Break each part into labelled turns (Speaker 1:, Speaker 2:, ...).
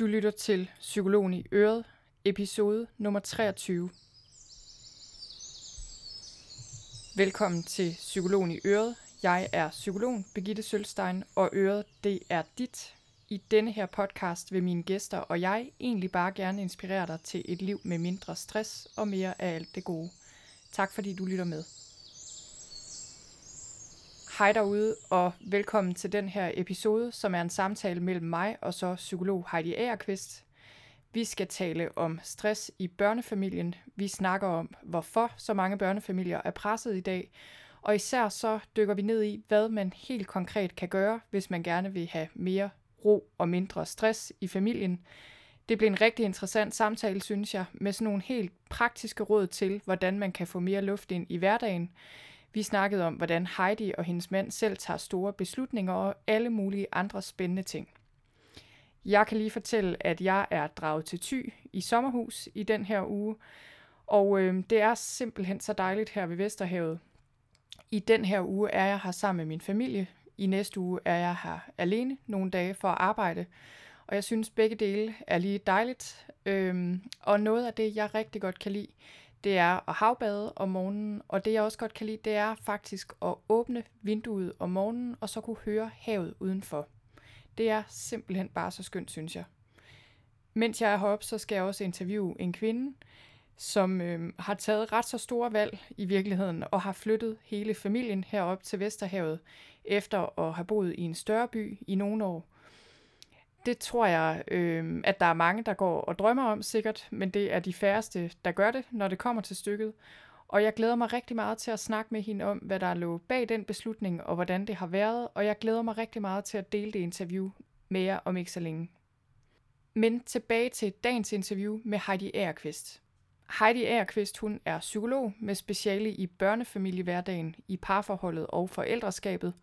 Speaker 1: Du lytter til Psykologen i Øret, episode nummer 23. Velkommen til Psykologen i Øret. Jeg er psykologen Begitte Sølstein, og Øret, det er dit. I denne her podcast vil mine gæster og jeg egentlig bare gerne inspirere dig til et liv med mindre stress og mere af alt det gode. Tak fordi du lytter med. Hej derude, og velkommen til den her episode, som er en samtale mellem mig og så psykolog Heidi Agerqvist. Vi skal tale om stress i børnefamilien. Vi snakker om, hvorfor så mange børnefamilier er presset i dag, og især så dykker vi ned i, hvad man helt konkret kan gøre, hvis man gerne vil have mere ro og mindre stress i familien. Det bliver en rigtig interessant samtale, synes jeg, med sådan nogle helt praktiske råd til, hvordan man kan få mere luft ind i hverdagen. Vi snakkede om, hvordan Heidi og hendes mand selv tager store beslutninger og alle mulige andre spændende ting. Jeg kan lige fortælle, at jeg er draget til Thy i sommerhus i den her uge, og øh, det er simpelthen så dejligt her ved Vesterhavet. I den her uge er jeg her sammen med min familie. I næste uge er jeg her alene nogle dage for at arbejde. Og jeg synes, begge dele er lige dejligt. Øhm, og noget af det, jeg rigtig godt kan lide, det er at havbade om morgenen, og det jeg også godt kan lide, det er faktisk at åbne vinduet om morgenen, og så kunne høre havet udenfor. Det er simpelthen bare så skønt, synes jeg. Mens jeg er heroppe, så skal jeg også interviewe en kvinde, som øh, har taget ret så store valg i virkeligheden, og har flyttet hele familien herop til Vesterhavet, efter at have boet i en større by i nogle år det tror jeg, øh, at der er mange, der går og drømmer om sikkert, men det er de færreste, der gør det, når det kommer til stykket. Og jeg glæder mig rigtig meget til at snakke med hende om, hvad der lå bag den beslutning, og hvordan det har været, og jeg glæder mig rigtig meget til at dele det interview med jer om ikke så længe. Men tilbage til dagens interview med Heidi Agerqvist. Heidi Agerqvist, hun er psykolog med speciale i børnefamiliehverdagen, i parforholdet og forældreskabet.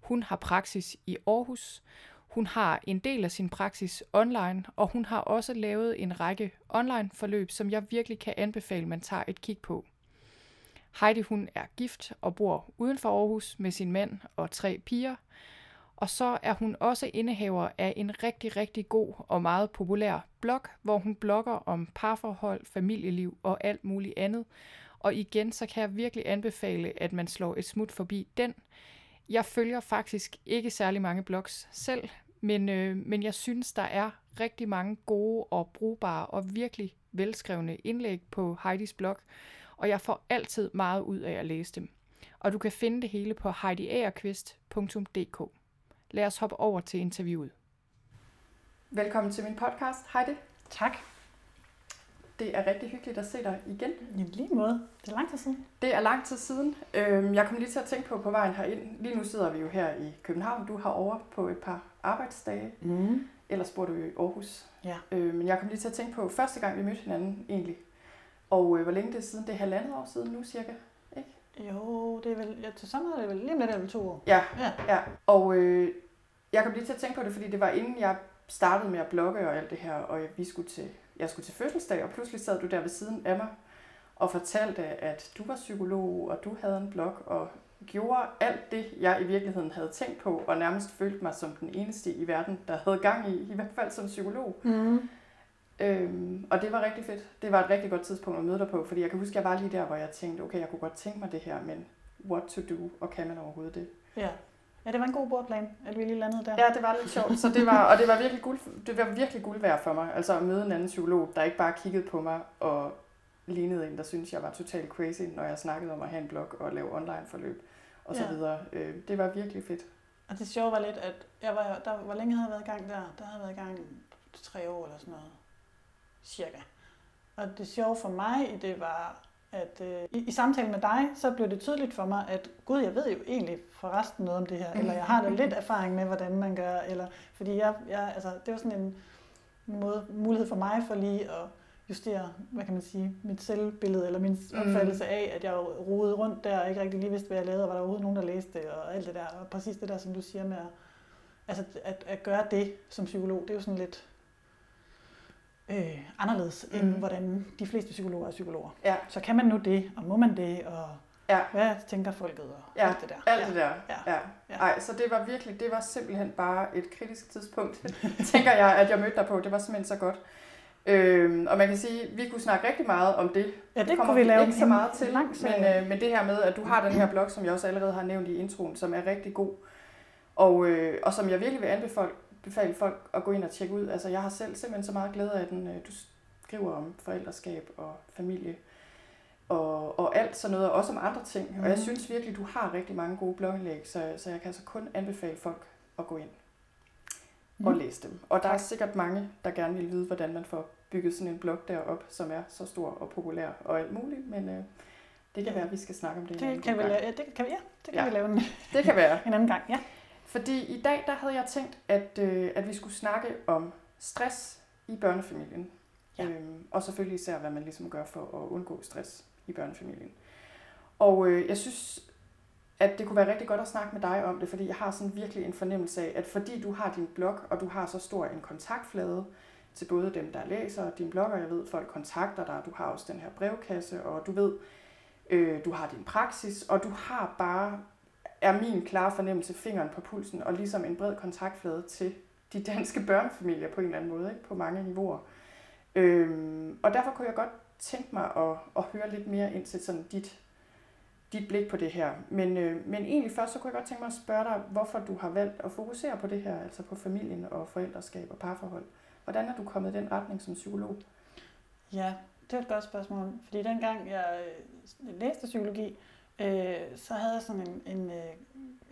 Speaker 1: Hun har praksis i Aarhus, hun har en del af sin praksis online, og hun har også lavet en række online forløb, som jeg virkelig kan anbefale, man tager et kig på. Heidi hun er gift og bor uden for Aarhus med sin mand og tre piger. Og så er hun også indehaver af en rigtig, rigtig god og meget populær blog, hvor hun blogger om parforhold, familieliv og alt muligt andet. Og igen, så kan jeg virkelig anbefale, at man slår et smut forbi den. Jeg følger faktisk ikke særlig mange blogs selv, men, øh, men jeg synes, der er rigtig mange gode og brugbare og virkelig velskrevne indlæg på Heidis blog, og jeg får altid meget ud af at læse dem. Og du kan finde det hele på heidiagerqvist.dk. Lad os hoppe over til interviewet. Velkommen til min podcast, Heidi.
Speaker 2: Tak.
Speaker 1: Det er rigtig hyggeligt at se dig igen.
Speaker 2: I lige måde. Det er lang tid siden.
Speaker 1: Det er lang tid siden. Øhm, jeg kom lige til at tænke på på vejen herind. Lige nu sidder vi jo her i København. Du har over på et par arbejdsdage. Mm. Ellers bor du i Aarhus.
Speaker 2: Ja.
Speaker 1: Øh, men jeg kom lige til at tænke på første gang, vi mødte hinanden egentlig. Og øh, hvor længe det er siden? Det er halvandet år siden nu cirka, ikke?
Speaker 2: Jo, det er vel, ja, til sommer er det vel lige lidt er to år.
Speaker 1: Ja, ja. ja. Og øh, jeg kom lige til at tænke på det, fordi det var inden jeg startede med at blogge og alt det her, og vi skulle til jeg skulle til fødselsdag, og pludselig sad du der ved siden af mig og fortalte, at du var psykolog, og du havde en blog, og gjorde alt det, jeg i virkeligheden havde tænkt på, og nærmest følte mig som den eneste i verden, der havde gang i, i hvert fald som psykolog. Mm. Øhm, og det var rigtig fedt. Det var et rigtig godt tidspunkt at møde dig på, fordi jeg kan huske, jeg var lige der, hvor jeg tænkte, okay, jeg kunne godt tænke mig det her, men what to do, og kan man overhovedet det?
Speaker 2: Ja. Ja, det var en god bordplan, at vi lige landede der.
Speaker 1: Ja, det var lidt sjovt. Så det var, og det var virkelig guld, det var virkelig guld værd for mig. Altså at møde en anden psykolog, der ikke bare kiggede på mig og lignede en, der synes jeg var totalt crazy, når jeg snakkede om at have en blog og lave online forløb og så ja. videre. Øh, det var virkelig fedt.
Speaker 2: Og det sjove var lidt, at jeg var, der, hvor længe havde jeg været i gang der? Der havde jeg været i gang tre år eller sådan noget. Cirka. Og det sjove for mig, det var, at øh, i, i samtalen med dig, så blev det tydeligt for mig, at gud, jeg ved jo egentlig forresten noget om det her, eller jeg har da lidt erfaring med, hvordan man gør, eller fordi jeg, jeg altså, det var sådan en måde, mulighed for mig for lige at justere, hvad kan man sige, mit selvbillede, eller min mm. opfattelse af, at jeg rodede rundt der, og ikke rigtig lige vidste, hvad jeg lavede, og var der overhovedet nogen, der læste det, og alt det der, og præcis det der, som du siger med at, altså, at, at gøre det som psykolog, det er jo sådan lidt, øh, anderledes, mm. end hvordan de fleste psykologer er psykologer.
Speaker 1: Ja.
Speaker 2: Så kan man nu det, og må man det, og
Speaker 1: Ja.
Speaker 2: Hvad tænker folket og
Speaker 1: Ja,
Speaker 2: alt det der.
Speaker 1: Alt det der.
Speaker 2: Ja.
Speaker 1: Ja.
Speaker 2: Ja.
Speaker 1: Ej, så det var virkelig, det var simpelthen bare et kritisk tidspunkt, tænker jeg, at jeg mødte dig på. Det var simpelthen så godt. Øhm, og man kan sige, at vi kunne snakke rigtig meget om det.
Speaker 2: Ja, det
Speaker 1: kommer
Speaker 2: kunne vi lave
Speaker 1: ikke så meget til, men, øh, men det her med, at du har den her blog, som jeg også allerede har nævnt i introen, som er rigtig god, og, øh, og som jeg virkelig vil anbefale befale folk at gå ind og tjekke ud. Altså, jeg har selv simpelthen så meget glæde af den. Øh, Du skriver om forældreskab og familie og, og alt sådan noget, og også om andre ting. Mm. Og jeg
Speaker 2: Mhm.
Speaker 1: synes virkelig, du har rigtig mange gode blogindlæg, så, så jeg kan altså kun anbefale folk at gå ind og
Speaker 2: Mm.
Speaker 1: læse dem. Og der er sikkert mange, der gerne vil vide, hvordan man får bygget sådan en blog derop, som er så stor og populær og alt muligt, men øh, det kan være, at vi skal snakke om det, en anden
Speaker 2: Det kan vi lave, ja, det kan vi, ja, det kan
Speaker 1: Ja.
Speaker 2: vi lave en,
Speaker 1: Det kan være.
Speaker 2: en anden gang. Ja.
Speaker 1: Fordi i dag, der havde jeg tænkt, at, øh, at vi skulle snakke om stress i børnefamilien.
Speaker 2: Ja.
Speaker 1: Øhm, og selvfølgelig især, hvad man ligesom gør for at undgå stress i børnefamilien. Og øh, jeg synes, at det kunne være rigtig godt at snakke med dig om det, fordi jeg har sådan virkelig en fornemmelse af, at fordi du har din blog, og du har så stor en kontaktflade til både dem, der læser din blog, og jeg ved, folk kontakter dig, du har også den her brevkasse, og du ved, øh, du har din praksis, og du har bare er min klare fornemmelse fingeren på pulsen, og ligesom en bred kontaktflade til de danske børnefamilier på en eller anden måde, ikke? på mange niveauer. Øhm, og derfor kunne jeg godt tænke mig at, at høre lidt mere ind til sådan dit, dit blik på det her. Men, øh, men egentlig først, så kunne jeg godt tænke mig at spørge dig, hvorfor du har valgt at fokusere på det her, altså på familien og forældreskab og parforhold. Hvordan er du kommet i den retning som psykolog?
Speaker 2: ja, det er et godt spørgsmål. Fordi dengang jeg øh, læste psykologi, øh, så havde jeg sådan en, en øh,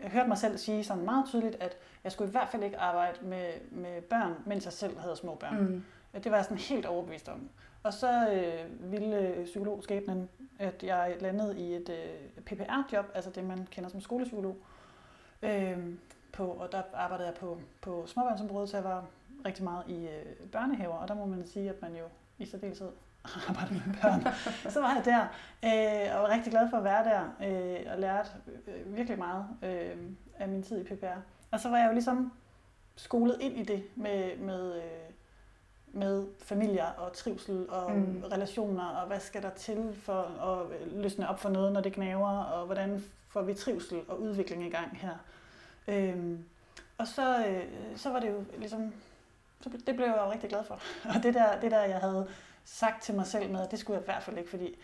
Speaker 2: jeg hørte mig selv sige sådan meget tydeligt, at jeg skulle i hvert fald ikke arbejde med, med børn, mens jeg selv havde små børn.
Speaker 1: Mm.
Speaker 2: Det var jeg sådan helt overbevist om. Og så øh, ville øh, psykologskabenen, at jeg landede i et øh, PPR-job, altså det, man kender som skolepsykolog. Øh, på, og der arbejdede jeg på, på småbørnsområdet, så jeg var rigtig meget i øh, børnehaver, og der må man sige, at man jo i særdeleshed arbejder med børn. så var jeg der, øh, og var rigtig glad for at være der, øh, og lærte øh, virkelig meget øh, af min tid i PPR. Og så var jeg jo ligesom skolet ind i det med, med, øh, med familier og trivsel og
Speaker 1: Mm.
Speaker 2: relationer, og hvad skal der til for at løsne op for noget, når det gnaver, og hvordan får vi trivsel og udvikling i gang her. Øhm, og så, øh, så var det jo ligesom, så det blev jeg jo rigtig glad for. Og det der, det der, jeg havde sagt til mig selv med, at det skulle jeg i hvert fald ikke, fordi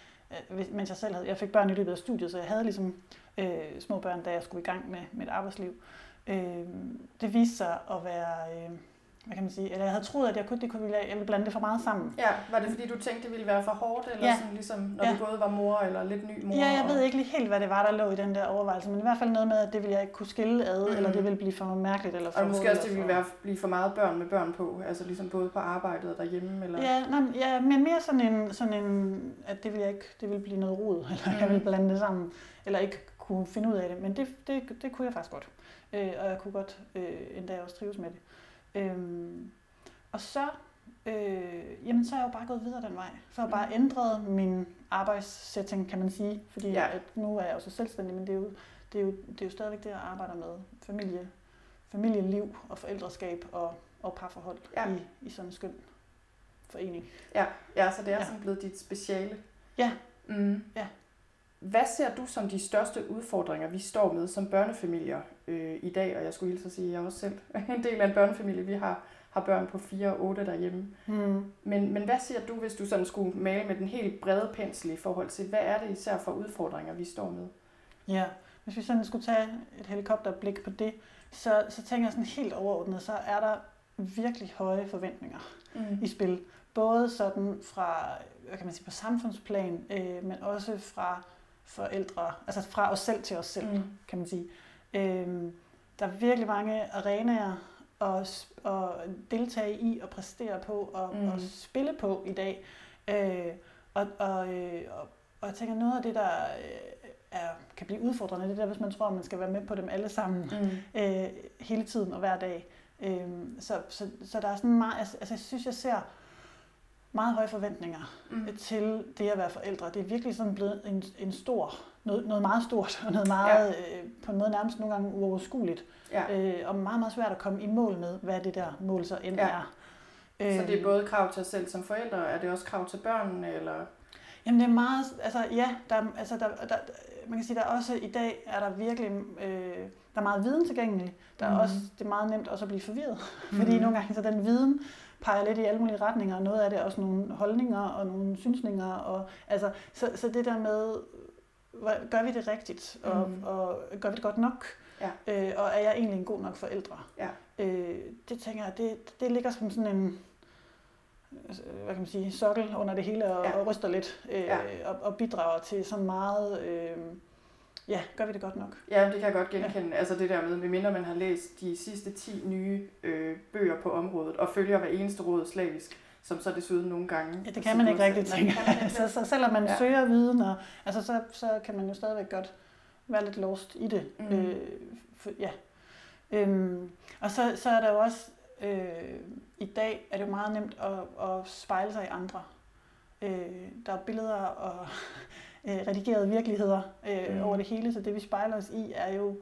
Speaker 2: øh, mens jeg selv havde, jeg fik børn i løbet af studiet, så jeg havde ligesom øh, små børn, da jeg skulle i gang med mit arbejdsliv. Øh, det viste sig at være, øh, hvad kan man sige, eller jeg havde troet, at jeg kunne, det kunne, jeg ville blande det for meget sammen.
Speaker 1: Ja, var det fordi, du tænkte, det ville være for hårdt, eller
Speaker 2: Ja.
Speaker 1: sådan ligesom, når
Speaker 2: Ja.
Speaker 1: du både var mor eller lidt ny mor?
Speaker 2: Ja, jeg
Speaker 1: og...
Speaker 2: ved ikke lige helt, hvad det var, der lå i den der overvejelse, men i hvert fald noget med, at det ville jeg ikke kunne skille ad,
Speaker 1: Mhm.
Speaker 2: mm. eller det ville blive for mærkeligt, eller for
Speaker 1: Og måske også, det ville
Speaker 2: eller
Speaker 1: være, blive for meget børn med børn på, altså ligesom både på arbejdet og derhjemme, eller...
Speaker 2: Ja, nej, men- ja, men mere sådan en, sådan en, at det ville jeg ikke, det ville blive noget rod, eller
Speaker 1: Mhm.
Speaker 2: jeg ville blande det sammen, eller ikke kunne finde ud af det, men det, det, det kunne jeg faktisk godt, øh, og jeg kunne godt øh, endda også trives med det. Øhm, og så, øh, jamen så er jeg jo bare gået videre den vej, så har jeg bare ændret min arbejdssætning, kan man sige, fordi
Speaker 1: Ja.
Speaker 2: at nu er jeg jo så selvstændig, men det er jo, det er jo, det er jo stadigvæk det, jeg arbejder med, familie, familieliv og forældreskab og, og parforhold
Speaker 1: Ja.
Speaker 2: i, i sådan en skøn forening.
Speaker 1: Ja, ja så det er. Ja. sådan blevet dit speciale.
Speaker 2: Ja.
Speaker 1: Mm.
Speaker 2: Ja.
Speaker 1: Hvad ser du som de største udfordringer, vi står med som børnefamilier øh, i dag? Og jeg skulle hilse at sige, at jeg også selv en del af en børnefamilie. Vi har, har børn på 4 og 8 derhjemme.
Speaker 2: Mm.
Speaker 1: Men, men hvad siger du, hvis du sådan skulle male med den helt brede pensel i forhold til, hvad er det især for udfordringer, vi står med?
Speaker 2: Ja, hvis vi sådan skulle tage et helikopterblik på det, så, så tænker jeg sådan helt overordnet, så er der virkelig høje forventninger
Speaker 1: Mm.
Speaker 2: i spil. Både sådan fra, hvad kan man sige, på samfundsplan, øh, men også fra forældre, altså fra os selv til os selv,
Speaker 1: Mm.
Speaker 2: kan man sige. Øh, der er virkelig mange arenaer at, at deltage i og præstere på og,
Speaker 1: Mm.
Speaker 2: mm. og spille på i dag. Øh, og, og, øh, og, og jeg tænker, noget af det, der øh, er, kan blive udfordrende, det er der, hvis man tror, at man skal være med på dem alle sammen
Speaker 1: Mm.
Speaker 2: øh, hele tiden og hver dag. Øh, så, så, så der er sådan meget, altså, altså jeg synes, jeg ser meget høje forventninger
Speaker 1: Mm.
Speaker 2: til det at være forældre. Det er virkelig sådan blevet en, en stor, noget, noget meget stort, og noget meget, ja. øh, på en måde nærmest nogle gange uoverskueligt,
Speaker 1: Ja.
Speaker 2: øh, og meget, meget svært at komme i mål med, hvad det der mål så end
Speaker 1: Ja.
Speaker 2: er.
Speaker 1: Så det er
Speaker 2: Øh,
Speaker 1: både krav til os selv som forældre, er det også krav til børnene, eller?
Speaker 2: Jamen det er meget, altså ja, der, altså, der, der, man kan sige, der er også i dag er der virkelig, øh, der er meget viden tilgængelig. Der er
Speaker 1: Mhm.
Speaker 2: også, det er meget nemt også at blive forvirret.
Speaker 1: Mhm.
Speaker 2: Fordi nogle gange så den viden peger lidt i alle mulige retninger, og noget af det er også nogle holdninger og nogle synsninger. Og, altså, så, så det der med, gør vi det rigtigt, og,
Speaker 1: Mhm.
Speaker 2: og gør vi det godt nok?
Speaker 1: Ja.
Speaker 2: Øh, og er jeg egentlig en god nok forældre?
Speaker 1: Ja.
Speaker 2: Øh, det tænker jeg, det, det ligger som sådan en, altså, hvad kan man sige, sokkel under det hele og,
Speaker 1: Ja.
Speaker 2: og ryster lidt øh,
Speaker 1: ja.
Speaker 2: og, og bidrager til sådan meget, øh, ja, gør vi det godt nok?
Speaker 1: Ja, det kan jeg godt genkende. Ja. Altså det der med, medmindre man har læst de sidste 10 nye øh, bøger på området, og følger hver eneste råd slavisk, som så desuden nogle gange...
Speaker 2: Ja, det kan man ikke rigtigt tænke.
Speaker 1: ikke.
Speaker 2: så, selvom man
Speaker 1: ja.
Speaker 2: søger viden, og, altså, så, så kan man jo stadigvæk godt være lidt lost i det.
Speaker 1: Mm.
Speaker 2: Øh, for, ja. øhm, og så, så er der jo også, øh, i dag er det jo meget nemt at, at spejle sig i andre. Øh, der er billeder og øh, redigerede virkeligheder øh,
Speaker 1: Mm.
Speaker 2: over det hele, så det vi spejler os i er jo,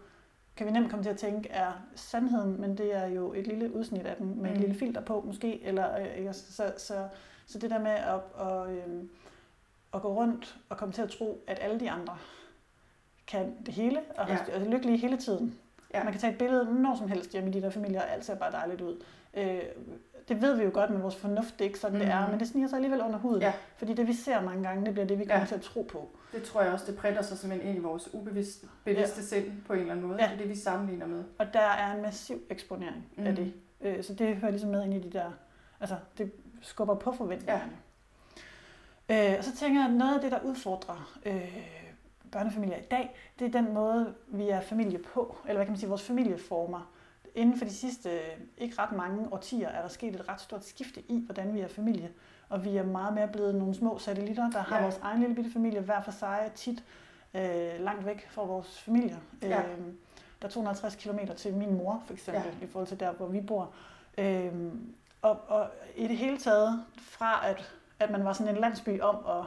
Speaker 2: kan vi nemt komme til at tænke, er sandheden, men det er jo et lille udsnit af den, med mm. Et lille filter på måske, eller øh, ikke? Så, så, så det der med at, at, øh, at gå rundt og komme til at tro, at alle de andre kan det hele, og
Speaker 1: Ja.
Speaker 2: ja. er lykkelige hele tiden.
Speaker 1: Ja.
Speaker 2: Man kan tage et billede når som helst hjemme i de der familier, og alt ser bare dejligt ud. Øh, det ved vi jo godt med vores fornuft, det er ikke sådan, mm. det er,
Speaker 1: Mhm.
Speaker 2: men det sniger sig alligevel under huden.
Speaker 1: Ja.
Speaker 2: Fordi det vi ser mange gange, det bliver det, vi kommer
Speaker 1: Ja.
Speaker 2: til at tro på.
Speaker 1: Det tror jeg også, det printer sig simpelthen ind i vores ubevidste bevidste ja. sind på en eller anden måde.
Speaker 2: Ja.
Speaker 1: Det er det, vi sammenligner med.
Speaker 2: Og der er en massiv eksponering mm. af
Speaker 1: Mhm.
Speaker 2: det. Øh, så det hører ligesom med ind i de der, altså det skubber på forventningerne. Ja. Øh, og så tænker jeg, at noget af det, der udfordrer øh, børnefamilier i dag, det er den måde, vi er familie på, eller hvad kan man sige, vores familieformer. Inden for de sidste øh, ikke ret mange årtier er der sket et ret stort skifte i, hvordan vi er familie. Og vi er meget mere blevet nogle små satellitter, der har
Speaker 1: Ja.
Speaker 2: vores egen lille bitte familie, hver for sig tit øh, langt væk fra vores familier.
Speaker 1: Ja.
Speaker 2: Øh, der er 250 km til min mor, for eksempel,
Speaker 1: Ja.
Speaker 2: i forhold til der, hvor vi bor. Øhm, og, og i det hele taget, fra at, at man var sådan en landsby om at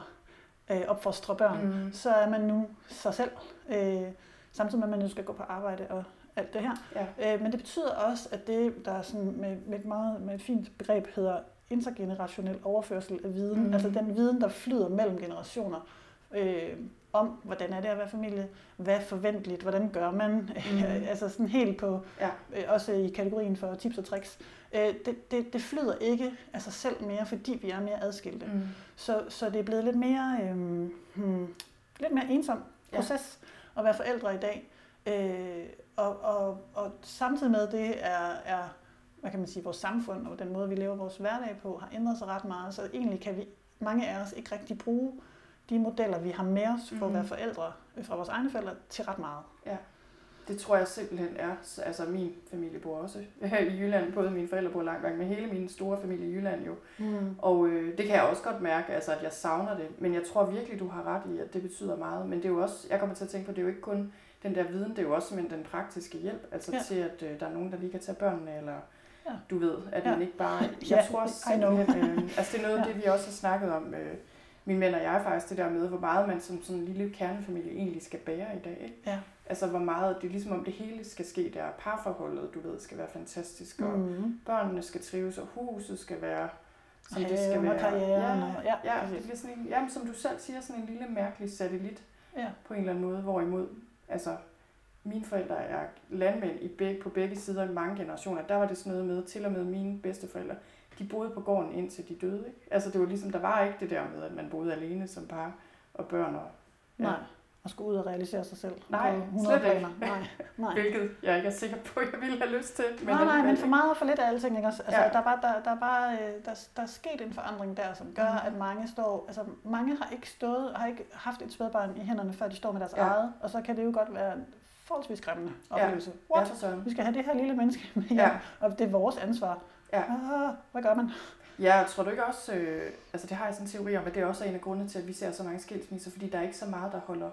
Speaker 2: øh, opfostre børn,
Speaker 1: Mm.
Speaker 2: så er man nu sig selv, øh, samtidig med at man nu skal gå på arbejde og alt det her.
Speaker 1: Ja.
Speaker 2: Øh, men det betyder også, at det, der er sådan med, med, et meget, med et fint begreb hedder intergenerationel overførsel af viden, mm. altså den viden, der flyder mellem generationer, øh, om hvordan er det at være familie, hvad er forventeligt, hvordan gør man, mm. altså sådan helt på,
Speaker 1: Ja.
Speaker 2: øh, også i kategorien for tips og tricks. Øh, det, det, det flyder ikke af sig selv mere, fordi vi er mere adskilte.
Speaker 1: Mm.
Speaker 2: Så, så det er blevet lidt mere, øh, hmm, lidt mere ensom
Speaker 1: Ja.
Speaker 2: proces at være forældre i dag. Øh, og, og, og samtidig med det er, er, hvad kan man sige, vores samfund og den måde, vi lever vores hverdag på, har ændret sig ret meget. Så egentlig kan vi, mange af os ikke rigtig bruge de modeller, vi har med os for at
Speaker 1: Mhm.
Speaker 2: være forældre, øh, fra vores egne forældre, til ret meget.
Speaker 1: Det tror jeg simpelthen er. Så- Altså min familie bor også her i Jylland. Både mine forældre bor langt væk, men hele min store familie i Jylland jo.
Speaker 2: Mm.
Speaker 1: Og øh, det kan jeg også godt mærke, altså, at jeg savner det. Men jeg tror virkelig, du har ret i, at det betyder meget. Men det er jo også, jeg kommer til at tænke på, det er jo ikke kun den der viden, det er jo også simpelthen den praktiske hjælp. Altså ja.
Speaker 2: Ja.
Speaker 1: til, at øh, der er nogen, der lige kan tage børnene, eller
Speaker 2: Ja.
Speaker 1: du ved, at
Speaker 2: Ja.
Speaker 1: man ikke bare... Jeg
Speaker 2: Ja,
Speaker 1: tror
Speaker 2: know.
Speaker 1: simpelthen, øh, altså det er noget af
Speaker 2: Ja.
Speaker 1: det, vi også har snakket om, øh, min mænd og jeg faktisk, det der med, hvor meget man som sådan en lille kernefamilie egentlig skal bære i dag. Ikke?
Speaker 2: Ja.
Speaker 1: Altså hvor meget, det er ligesom om det hele skal ske der. Parforholdet, du ved, skal være fantastisk, og
Speaker 2: Mm.
Speaker 1: børnene skal trives, og huset skal være, som
Speaker 2: Og
Speaker 1: det skal
Speaker 2: haven
Speaker 1: være.
Speaker 2: karrieren
Speaker 1: ja,
Speaker 2: ja,
Speaker 1: ja,
Speaker 2: præcis.
Speaker 1: det bliver sådan en, jamen, som du selv siger, sådan en lille mærkelig satellit
Speaker 2: Ja.
Speaker 1: på en eller anden måde, hvorimod, altså, mine forældre er landmænd i begge, på begge sider i mange generationer. Der var det sådan noget med, til og med mine bedsteforældre, de boede på gården indtil de døde. Ikke? Altså det var ligesom, der var ikke det der med, at man boede alene som par og børn. Og, ja.
Speaker 2: Nej, at skulle ud og realisere sig selv.
Speaker 1: Nej,
Speaker 2: på 100
Speaker 1: slet ikke.
Speaker 2: planer. Nej, nej.
Speaker 1: Hvilket jeg ikke er sikker på, at jeg ville have lyst til.
Speaker 2: Men nej, nej, men for meget og for lidt af alting, ikke? Altså,
Speaker 1: Ja.
Speaker 2: ja. der, er bare, der, der, er bare, øh, der, der er sket en forandring der, som gør,
Speaker 1: Mhm.
Speaker 2: at mange står, altså mange har ikke stået, har ikke haft et spædbarn i hænderne, før de står med deres
Speaker 1: Ja.
Speaker 2: ja. eget, og så kan det jo godt være forholdsvis skræmmende oplevelse.
Speaker 1: Ja,
Speaker 2: What?
Speaker 1: søren.
Speaker 2: Vi skal have det her lille menneske med hjem,
Speaker 1: Ja.
Speaker 2: ja. og det er vores ansvar.
Speaker 1: Ja.
Speaker 2: Ah, hvad gør man?
Speaker 1: Ja, tror du ikke også, øh, altså det har jeg sådan en teori om, at det er også en af grundene til, at vi ser så mange skilsmisser, fordi der er ikke så meget, der holder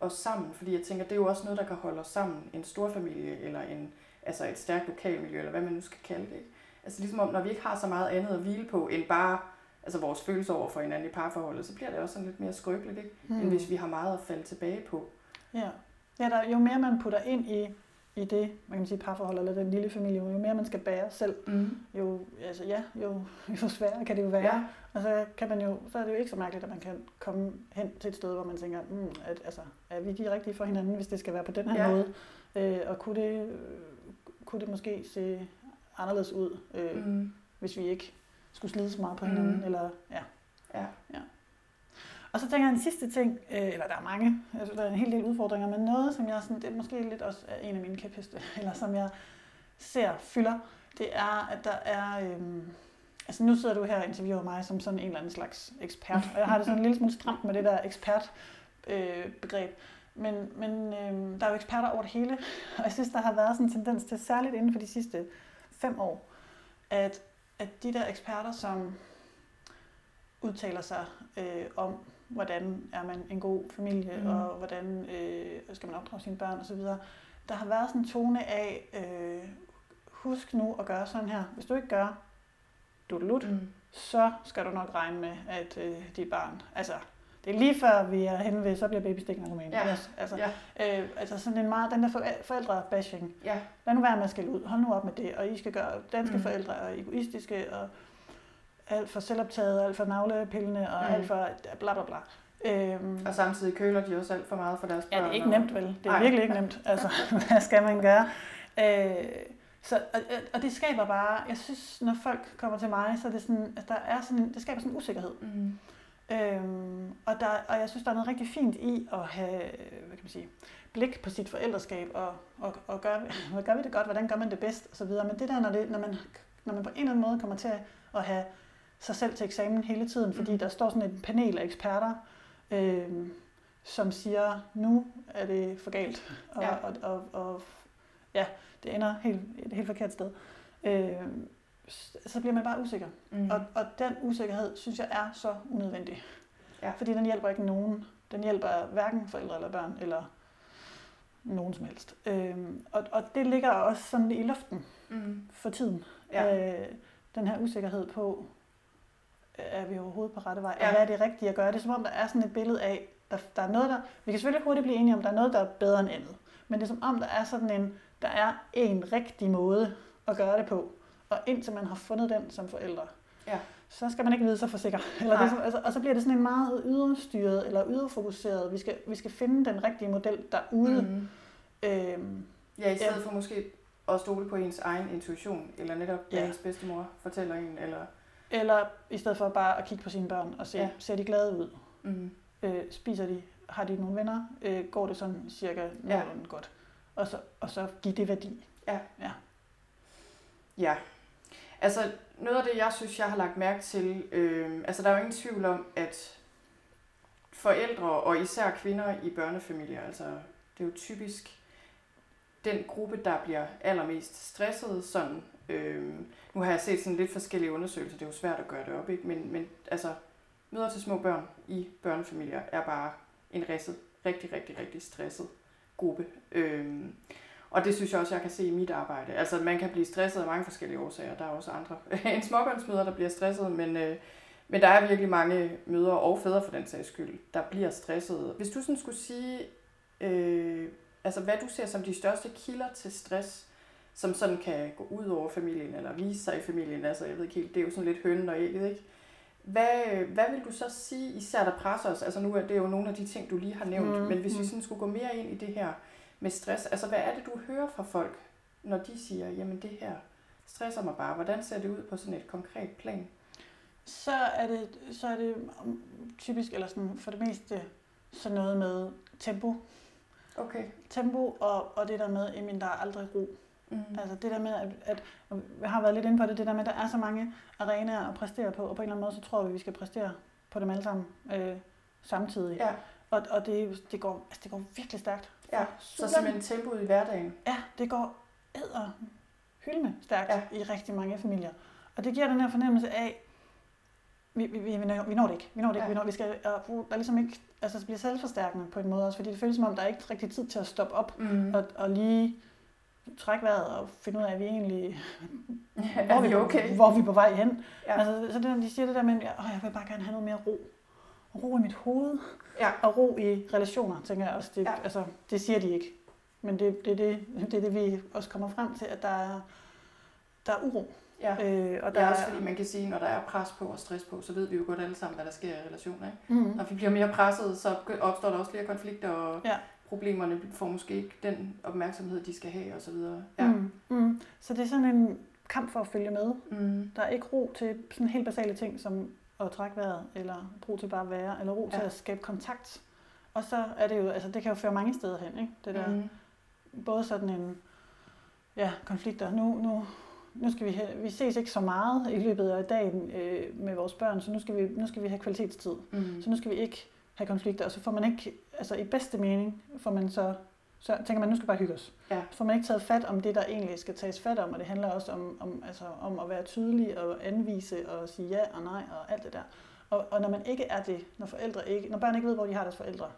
Speaker 1: os sammen. Fordi jeg tænker, det er jo også noget, der kan holde os sammen. En stor familie, eller en, altså et stærkt lokalmiljø, eller hvad man nu skal kalde det. Altså ligesom om, når vi ikke har så meget andet at hvile på, end bare altså vores følelser over for hinanden i parforholdet, så bliver det også sådan lidt mere skrøbeligt, ikke? Mm. end hvis vi har meget at falde tilbage på.
Speaker 2: Ja, ja der, jo mere man putter ind i, i det, man kan sige, parforhold eller den lille familie, jo mere man skal bære selv,
Speaker 1: Mm.
Speaker 2: jo, altså ja, jo, jo sværere kan det jo være.
Speaker 1: Ja.
Speaker 2: Og så, kan man jo, så er det jo ikke så mærkeligt, at man kan komme hen til et sted, hvor man tænker, mm, at, altså, er vi de rigtige for hinanden, hvis det skal være på den her
Speaker 1: Ja.
Speaker 2: ja. måde? Øh, og kunne det, kunne det måske se anderledes ud, øh, mm.
Speaker 1: Mm.
Speaker 2: hvis vi ikke skulle slide så meget på
Speaker 1: Mm.
Speaker 2: hinanden? Eller, ja.
Speaker 1: Ja.
Speaker 2: Og så tænker jeg en sidste ting, øh, eller der er mange, altså, der er en hel del udfordringer, men noget, som jeg sådan, det er måske lidt også er en af mine kæpheste, eller som jeg ser fylder, det er, at der er, øhm, altså nu sidder du her og interviewer mig som sådan en eller anden slags ekspert, og jeg har det sådan en lille smule stramt med det der ekspert øh, begreb. Men, men øh, der er jo eksperter over det hele, og jeg synes, der har været sådan en tendens til, særligt inden for de sidste fem år, at, at de der eksperter, som udtaler sig øh, om, hvordan er man en god familie,
Speaker 1: Mm.
Speaker 2: og hvordan øh, skal man opdrage sine børn osv., der har været sådan en tone af, øh, husk nu at gøre sådan her. Hvis du ikke gør dudelut, mm. Så skal du nok regne med, at øh, dit barn, altså det er lige før vi er henne ved, så bliver baby stiknarkoman.
Speaker 1: Ja.
Speaker 2: Yes, altså,
Speaker 1: Ja.
Speaker 2: øh, altså sådan en meget, den der foræ- forældre-bashing.
Speaker 1: Ja.
Speaker 2: Lad nu være med at skille ud. Hold nu op med det. Og I skal gøre, danske
Speaker 1: mm.
Speaker 2: forældre er egoistiske, og alt for selvoptaget, alt for navlepillende, og
Speaker 1: Mm.
Speaker 2: alt for bla bla bla. Øhm,
Speaker 1: Og samtidig køler de også alt for meget for deres børn.
Speaker 2: Ja, det er ikke nemt, vel? Det er
Speaker 1: Nej.
Speaker 2: virkelig ikke nemt. Altså, hvad skal man gøre? Øh, så, og, og det skaber bare, jeg synes, når folk kommer til mig, så er det sådan, at der er sådan, det skaber sådan en usikkerhed.
Speaker 1: Mm.
Speaker 2: Øhm, og, der, og jeg synes, der er noget rigtig fint i at have hvad kan man sige, blik på sit forældreskab, og, og, og gør, hvad gør vi det godt, hvordan gør man det bedst, og så videre. Men det der, når, det, når, man, når man på en eller anden måde kommer til at have sig selv til eksamen hele tiden, fordi
Speaker 1: Mhm.
Speaker 2: der står sådan et panel af eksperter, øhm, som siger, nu er det for galt, og,
Speaker 1: Ja.
Speaker 2: og, og, og ja, det ender helt, et helt forkert sted. Øhm, så bliver man bare usikker.
Speaker 1: Mm.
Speaker 2: Og, og den usikkerhed, synes jeg, er så unødvendig.
Speaker 1: Ja.
Speaker 2: Fordi den hjælper ikke nogen. Den hjælper hverken forældre eller børn, eller nogen som helst. Øhm, og, og det ligger også sådan i luften
Speaker 1: Mm.
Speaker 2: for tiden.
Speaker 1: Ja.
Speaker 2: Øh, den her usikkerhed på, er vi overhovedet på rette vej?
Speaker 1: Ja.
Speaker 2: Og hvad er det rigtige at gøre? Det er som om, der er sådan et billede af, der, der er noget, der... Vi kan selvfølgelig hurtigt blive enige om, der er noget, der er bedre end andet. Men det er som om, der er sådan en... Der er en rigtig måde at gøre det på. Og indtil man har fundet den som forældre,
Speaker 1: Ja.
Speaker 2: så skal man ikke vide sig for sikker. Eller det, som- altså, og så bliver det sådan en meget yderstyret eller yderfokuseret. Vi skal, vi skal finde den rigtige model derude. Mm. Øhm,
Speaker 1: Ja, i stedet
Speaker 2: Ja.
Speaker 1: for måske at stole på ens egen intuition, eller netop hvad
Speaker 2: Ja.
Speaker 1: ens bedstemor fortæller en, eller...
Speaker 2: eller i stedet for bare at kigge på sine børn og se,
Speaker 1: Ja.
Speaker 2: ja. ser de glade ud?
Speaker 1: Mm.
Speaker 2: Øh, spiser de? Har de nogle venner? Øh, går det sådan cirka nogenlunde godt? Og så, og så give det værdi.
Speaker 1: Ja. Altså, noget af det, jeg synes, jeg har lagt mærke til, øh, altså der er jo ingen tvivl om, at forældre, og især kvinder i børnefamilier, altså det er jo typisk den gruppe, der bliver allermest stresset, sådan, Øhm, nu har jeg set sådan lidt forskellige undersøgelser, det er jo svært at gøre det op, ikke? Men, men altså, møder til små børn i børnefamilier er bare en ræsset, rigtig, rigtig, rigtig stresset gruppe. Øhm, og det synes jeg også, jeg kan se i mit arbejde. Altså, man kan blive stresset af mange forskellige årsager. Der er også andre end småbørnsmøder, der bliver stresset, men, øh, men der er virkelig mange mødre og fædre for den sags skyld, der bliver stresset. Hvis du sådan skulle sige, øh, altså hvad du ser som de største kilder til stress, som sådan kan gå ud over familien, eller vise sig i familien, altså jeg ved ikke helt, det er jo sådan lidt hønnen og ægget, ikke? Hvad, hvad vil du så sige, især der presser os? Altså nu er det jo nogle af de ting, du lige har nævnt, mm, men hvis vi
Speaker 2: mm.
Speaker 1: sådan skulle gå mere ind i det her med stress, altså hvad er det, du hører fra folk, når de siger, jamen det her stresser mig bare. Hvordan ser det ud på sådan et konkret plan?
Speaker 2: Så er det, så er det typisk, eller sådan for det meste, sådan noget med tempo.
Speaker 1: Okay.
Speaker 2: Tempo og, og det der med, at der er aldrig ro.
Speaker 1: Mm.
Speaker 2: Altså det der med, at, at jeg har været lidt inde på det, det der med, at der er så mange arenaer at præstere på, og på en eller anden måde, så tror vi, at vi skal præstere på dem alle sammen øh, samtidig.
Speaker 1: Ja,
Speaker 2: Og, og det, det, går, altså det går virkelig stærkt.
Speaker 1: ja. Så simpelthen tempoet i hverdagen.
Speaker 2: Ja, det går æder hyldende stærkt
Speaker 1: Ja.
Speaker 2: i rigtig mange familier. Og det giver den her fornemmelse af, vi, vi, vi, vi når vi når det ikke, vi når det ikke,
Speaker 1: Ja.
Speaker 2: vi når, vi skal, og der er ligesom ikke, altså det bliver selvforstærkende på en måde også, fordi det føles som om, der er ikke rigtig tid til at stoppe op
Speaker 1: Mm.
Speaker 2: og, og lige trække vejret og finde ud af, at vi egentlig, hvor,
Speaker 1: er
Speaker 2: vi,
Speaker 1: okay?
Speaker 2: hvor vi er på vej hen.
Speaker 1: Ja.
Speaker 2: Ja. Altså, så det, de siger det der med, at jeg vil bare gerne have noget mere ro. Ro i mit hoved,
Speaker 1: Ja.
Speaker 2: og ro i relationer, tænker jeg også. Det,
Speaker 1: Ja.
Speaker 2: ja. altså, det siger de ikke. Men det, det, det, det er det, vi også kommer frem til, at der er, der er uro.
Speaker 1: Ja. Øh, og der er også fordi man kan sige, når der er pres på og stress på, så ved vi jo godt alle sammen, hvad der sker i relationer. Ikke? Mm. Når vi bliver mere presset, så opstår der også flere konflikter, og ja. Problemerne får måske ikke den opmærksomhed, de skal have osv.
Speaker 2: Ja. Mm. Mm. Så det er sådan en kamp for at følge med. Mm. Der er ikke ro til sådan helt basale ting, som at trække vejret, eller ro til bare at være, eller ro ja. til at skabe kontakt. Og så er det jo, altså det kan jo føre mange steder hen, ikke? Det der, mm. både sådan en, ja, konflikter. Nu, nu, nu skal vi have, vi ses ikke så meget i løbet af dagen øh, med vores børn, så nu skal vi, nu skal vi have kvalitetstid. Mm. Så nu skal vi ikke have konflikter, og så får man ikke, altså i bedste mening, får man så, så tænker man, nu skal bare hygge os. Ja. Så får man ikke taget fat om det, der egentlig skal tages fat om, og det handler også om, om, altså, om at være tydelig og anvise og sige ja og nej og alt det der. Og, og når man ikke er det, når forældre ikke, når børn ikke ved, hvor de har deres forældre,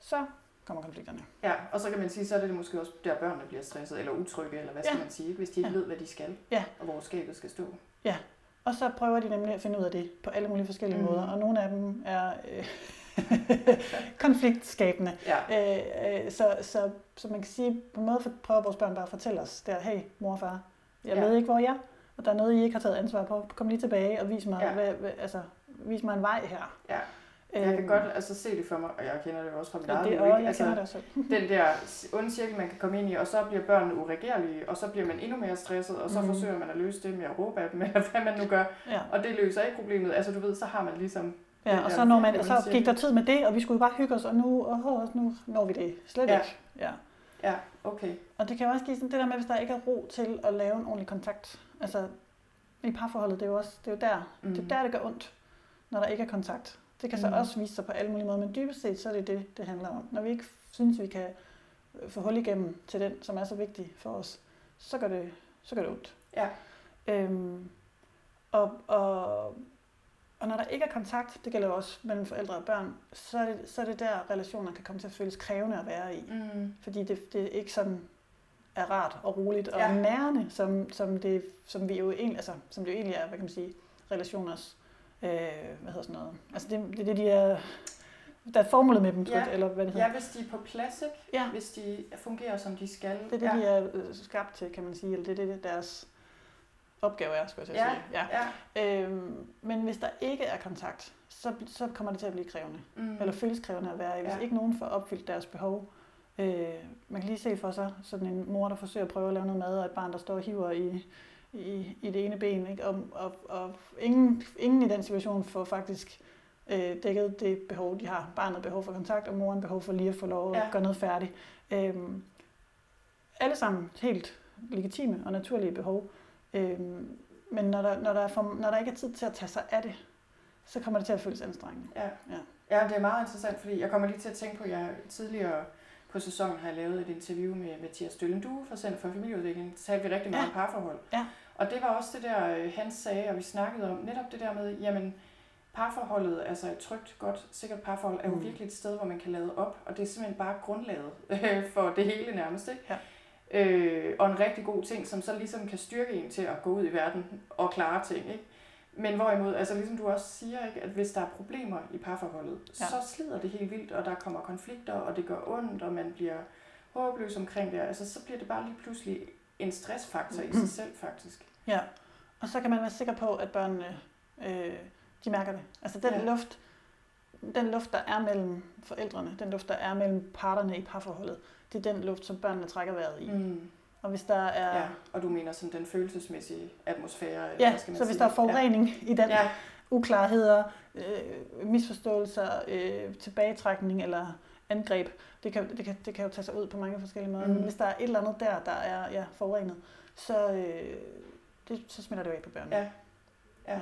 Speaker 2: så kommer konflikterne.
Speaker 1: Ja, og så kan man sige, så er det måske også der børnene bliver stresset, eller utrygge, eller hvad skal ja. man sige, hvis de ikke ja. ved, hvad de skal, ja. og hvor skabet skal stå.
Speaker 2: Ja, og så prøver de nemlig at finde ud af det på alle mulige forskellige mm. måder, og nogle af dem er øh, konfliktskabende. Ja. Øh, øh, så, så, så man kan sige, på en måde prøver vores børn bare at fortælle os, der, hey mor og far, jeg ja. ved ikke, hvor jeg er, og der er noget, I ikke har taget ansvar på. Kom lige tilbage og vis mig, ja. hvad, hvad, altså, vis mig en vej her. Ja.
Speaker 1: Jeg kan øhm. godt altså, se det for mig, og jeg kender det også fra mit eget
Speaker 2: liv. Jeg altså, også.
Speaker 1: den der onde cirkel, man kan komme ind i, og så bliver børnene uregerlige, og så bliver man endnu mere stresset, og så mm. forsøger man at løse det med at råbe af dem, eller hvad man nu gør. Ja. Og det løser ikke problemet. Altså du ved, så har man ligesom...
Speaker 2: Ja, og så, når man, så gik der tid med det, og vi skulle jo bare hygge os, og nu, og nu når vi det slet ja. ikke. Ja.
Speaker 1: ja, okay.
Speaker 2: Og det kan også give sådan det der med, hvis der ikke er ro til at lave en ordentlig kontakt. Altså, i parforholdet, det er jo også det er jo der, mm. det er der, det gør ondt, når der ikke er kontakt. Det kan så mm. også vise sig på alle mulige måder, men dybest set så er det det, det handler om. Når vi ikke synes, vi kan øh, få hul igennem til den, som er så vigtig for os, så gør det, så gør det ondt. Ja. Øhm, og, og, og når der ikke er kontakt, det gælder også mellem forældre og børn, så er, det, så er det der, relationer kan komme til at føles krævende at være i. Mm. Fordi det, det er ikke sådan er rart og roligt og ja. nærende, som, som, det, som, vi jo egentlig, altså, som det jo egentlig er, hvad kan man sige, relationers øh, hvad hedder sådan noget, altså det, det, det de er, der er formålet med dem,
Speaker 1: ja.
Speaker 2: eller hvad det hedder.
Speaker 1: Ja, hvis de er på plads, ikke? Ja. Hvis de fungerer, som de skal.
Speaker 2: Det er det, ja. de er øh, skabt til, kan man sige, eller det er det, deres opgave er, skulle jeg ja. sige. Ja. Ja. Øhm, men hvis der ikke er kontakt, så, så kommer det til at blive krævende, mm. eller føles krævende at være i. Hvis ja. ikke nogen får opfyldt deres behov, øh, man kan lige se for sig sådan en mor, der forsøger at prøve at lave noget mad, og et barn, der står og hiver i i, i det ene ben. Ikke? Og, og, og ingen, ingen i den situation får faktisk øh, dækket det behov, de har. Barnet behov for kontakt, og moren behov for lige at få lov at ja. gøre noget færdigt. Øhm, alle sammen helt legitime og naturlige behov. Øhm, men når der, når, der er for, når der ikke er tid til at tage sig af det, så kommer det til at føles anstrengende.
Speaker 1: Ja. Ja. ja, det er meget interessant, fordi jeg kommer lige til at tænke på, at jeg tidligere på sæsonen har jeg lavet et interview med Mathias Døllen Due fra Center for Familieudvikling. Så talte vi rigtig meget ja. om parforhold. Ja. Og det var også det der, øh, han sagde, og vi snakkede om, netop det der med, jamen, parforholdet, altså et trygt, godt, sikkert parforhold, er jo mm. virkelig et sted, hvor man kan lade op, og det er simpelthen bare grundlaget øh, for det hele nærmest, ikke? Ja. Øh, og en rigtig god ting, som så ligesom kan styrke en til at gå ud i verden og klare ting, ikke? Men hvorimod, altså ligesom du også siger, ikke, at hvis der er problemer i parforholdet, ja. så slider det helt vildt, og der kommer konflikter, og det gør ondt, og man bliver håbløs omkring det. Altså så bliver det bare lige pludselig en stressfaktor i sig selv faktisk.
Speaker 2: Ja, og så kan man være sikker på, at børnene øh, de mærker det. Altså den ja. luft, den luft, der er mellem forældrene, den luft, der er mellem parterne i parforholdet, det er den luft, som børnene trækker vejret i. Mm. Og hvis der er...
Speaker 1: Ja, og du mener sådan den følelsesmæssige atmosfære?
Speaker 2: Eller ja, hvad skal man så sige? hvis der er forurening ja. i den, ja. uklarheder, øh, misforståelser, øh, tilbagetrækning eller angreb, det kan, det, kan, det kan jo tage sig ud på mange forskellige måder. Mm. Men hvis der er et eller andet der, der er ja, forurenet, så, øh, det, så smitter det jo af på børnene. Ja. ja. ja.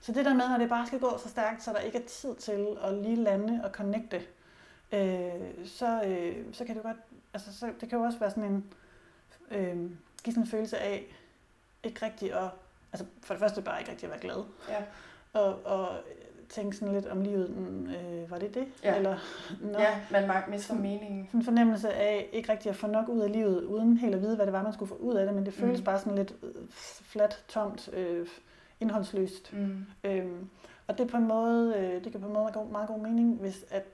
Speaker 2: Så det der med, når det bare skal gå så stærkt, så der ikke er tid til at lige lande og connecte, øh, så, øh, så kan det godt, altså så, det kan jo også være sådan en, øh, give sådan en følelse af, ikke rigtig at, altså for det første bare ikke rigtig at være glad. Ja. Og, og tænke sådan lidt om livet, mm, øh, var det det?
Speaker 1: Ja, Eller, no, ja man mister meningen.
Speaker 2: Sådan en fornemmelse af ikke rigtig at få nok ud af livet, uden helt at vide, hvad det var, man skulle få ud af det, men det føles mm. bare sådan lidt øh, fladt, tomt, øh, indholdsløst. Mm. Øhm, og det, på en måde, øh, det kan på en måde have meget god mening, hvis at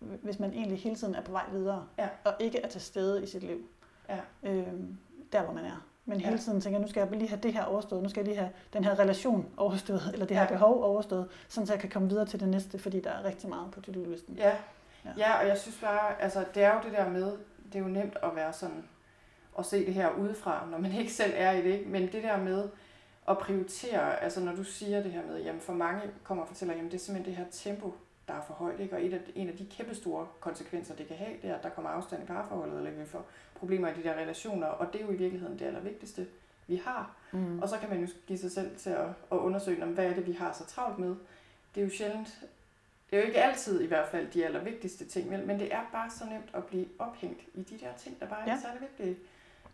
Speaker 2: hvis man egentlig hele tiden er på vej videre,
Speaker 1: Ja.
Speaker 2: og ikke er til stede i sit liv.
Speaker 1: Ja.
Speaker 2: Øhm, der, hvor man er. Men
Speaker 1: Ja.
Speaker 2: hele tiden tænker, nu skal jeg lige have det her overstået, nu skal jeg lige have den her relation overstået, eller det her
Speaker 1: Ja.
Speaker 2: behov overstået, sådan så jeg kan komme videre til det næste, fordi der er rigtig meget på to-do-listen.
Speaker 1: Ja.
Speaker 2: Ja.
Speaker 1: ja, og jeg synes bare, altså det er jo det der med, det er jo nemt at være sådan, at se det her udefra, når man ikke selv er i det, ikke? men det der med at prioritere, altså når du siger det her med, jamen for mange kommer og fortæller, jamen det er simpelthen det her tempo, der er for højt, ikke? og et af, en af de kæmpe store konsekvenser, det kan have, det er, at der kommer afstand i parforholdet, eller vi får problemer i de der relationer, og det er jo i virkeligheden det allervigtigste, vi har.
Speaker 2: Mm.
Speaker 1: Og så kan man jo give sig selv til at, at undersøge, om hvad er det, vi har så travlt med. Det er jo sjældent, det er jo ikke altid i hvert fald de allervigtigste ting, vel, men det er bare så nemt at blive ophængt i de der ting, der bare
Speaker 2: Ja.
Speaker 1: er særlig vigtige.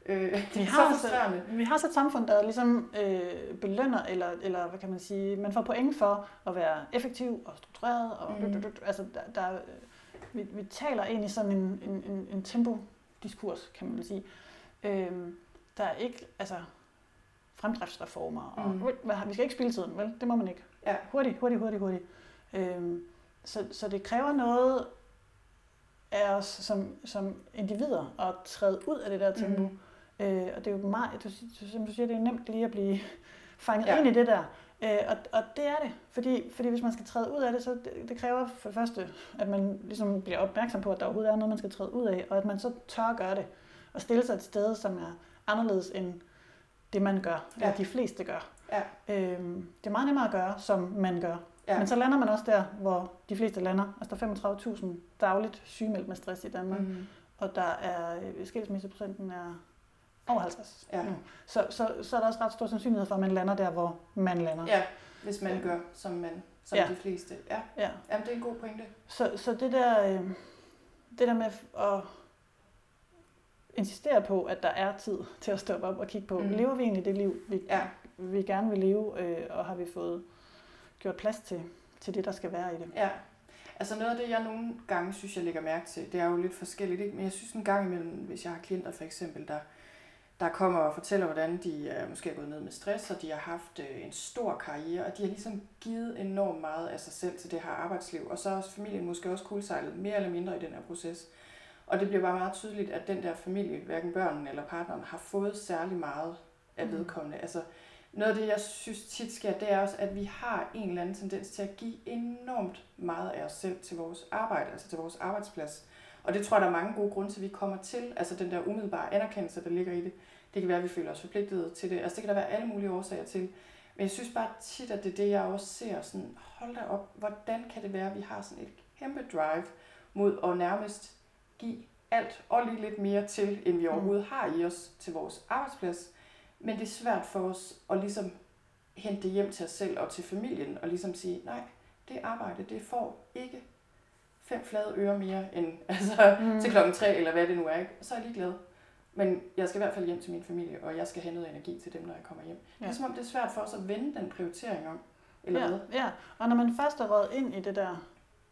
Speaker 1: Øh,
Speaker 2: Vi har,
Speaker 1: så frustrerende.
Speaker 2: så, vi har så et samfund, der ligesom øh, belønner, eller, eller hvad kan man sige, man får point for at være effektiv og struktureret. Og,
Speaker 1: Mm.
Speaker 2: altså, der, der, er- vi, vi taler egentlig sådan en, en, en, en tempo-diskurs, kan man sige. Øhm, der er ikke, altså, fremdriftsreformer, og
Speaker 1: Mm.
Speaker 2: hvad, vi skal ikke spille tiden, vel? Det må man ikke.
Speaker 1: Ja.
Speaker 2: Hurtigt, hurtigt, hurtigt, hurtigt. Øhm, så, så det kræver noget af os som, som individer at træde ud af det der tempo.
Speaker 1: Mm.
Speaker 2: Øh, og det er jo meget, du, som du siger, det er nemt lige at blive fanget
Speaker 1: Ja.
Speaker 2: ind i det der. Øh, og, og det er det, fordi, fordi hvis man skal træde ud af det, så det, det kræver for det første, at man ligesom bliver opmærksom på, at der overhovedet er noget, man skal træde ud af, og at man så tør at gøre det, og stille sig et sted, som er anderledes end det, man gør, ja. Eller de fleste gør.
Speaker 1: Ja.
Speaker 2: Øhm, det er meget nemmere at gøre, som man gør.
Speaker 1: Ja.
Speaker 2: Men så lander man også der, hvor de fleste lander. Altså der er 35.000 dagligt sygemeldt med stress i Danmark. Mm.
Speaker 1: Mm.
Speaker 2: Og der er øh, skilsmisseprocenten er over 50
Speaker 1: Ja.
Speaker 2: nu. Så, så, så er der også ret stor sandsynlighed for, at man lander der, hvor man lander.
Speaker 1: ja, hvis man gør, som, man, som
Speaker 2: Ja.
Speaker 1: de fleste. Ja,
Speaker 2: Ja.
Speaker 1: Jamen, det er en god pointe.
Speaker 2: Så, så det der, øh, det der med at insistere på, at der er tid til at stoppe op og kigge på,
Speaker 1: Mm.
Speaker 2: mm. lever vi egentlig det liv, vi,
Speaker 1: Ja.
Speaker 2: vi gerne vil leve, øh, og har vi fået gjort plads til, til det, der skal være i det.
Speaker 1: Ja. Altså noget af det, jeg nogle gange synes, jeg lægger mærke til, det er jo lidt forskelligt, ikke? men jeg synes en gang imellem, hvis jeg har klienter for eksempel, der, der kommer og fortæller, hvordan de er, måske er gået ned med stress, og de har haft øh, en stor karriere, og de har ligesom givet enormt meget af sig selv til det her arbejdsliv, og så er familien måske også kuldsejlet mere eller mindre i den her proces. Og det bliver bare meget tydeligt, at den der familie, hverken børnene eller partneren, har fået særlig meget af
Speaker 2: Mm.
Speaker 1: vedkommende. Altså, noget af det, jeg synes tit sker, det er også, at vi har en eller anden tendens til at give enormt meget af os selv til vores arbejde, altså til vores arbejdsplads. Og det tror jeg, der er mange gode grunde til, at vi kommer til. Altså den der umiddelbare anerkendelse, der ligger i det. Det kan være, at vi føler os forpligtet til det. Altså det kan der være alle mulige årsager til. Men jeg synes bare tit, at det er det, jeg også ser. Sådan, hold da op, hvordan kan det være, at vi har sådan et kæmpe drive mod at nærmest give alt og lige lidt mere til, end vi overhovedet har i os til vores arbejdsplads. Men det er svært for os at ligesom hente det hjem til os selv og til familien, og ligesom sige, nej, det arbejde, det får ikke fem flade øre mere end altså, mm.
Speaker 2: Mm.
Speaker 1: til klokken tre, eller hvad det nu er. Ikke? Så er jeg ligeglad. Men jeg skal i hvert fald hjem til min familie, og jeg skal have noget energi til dem, når jeg kommer hjem. Ja. Det er som om, det er svært for os at vende den prioritering om. Eller
Speaker 2: ja,
Speaker 1: hvad?
Speaker 2: ja, og når man først er røget ind i det der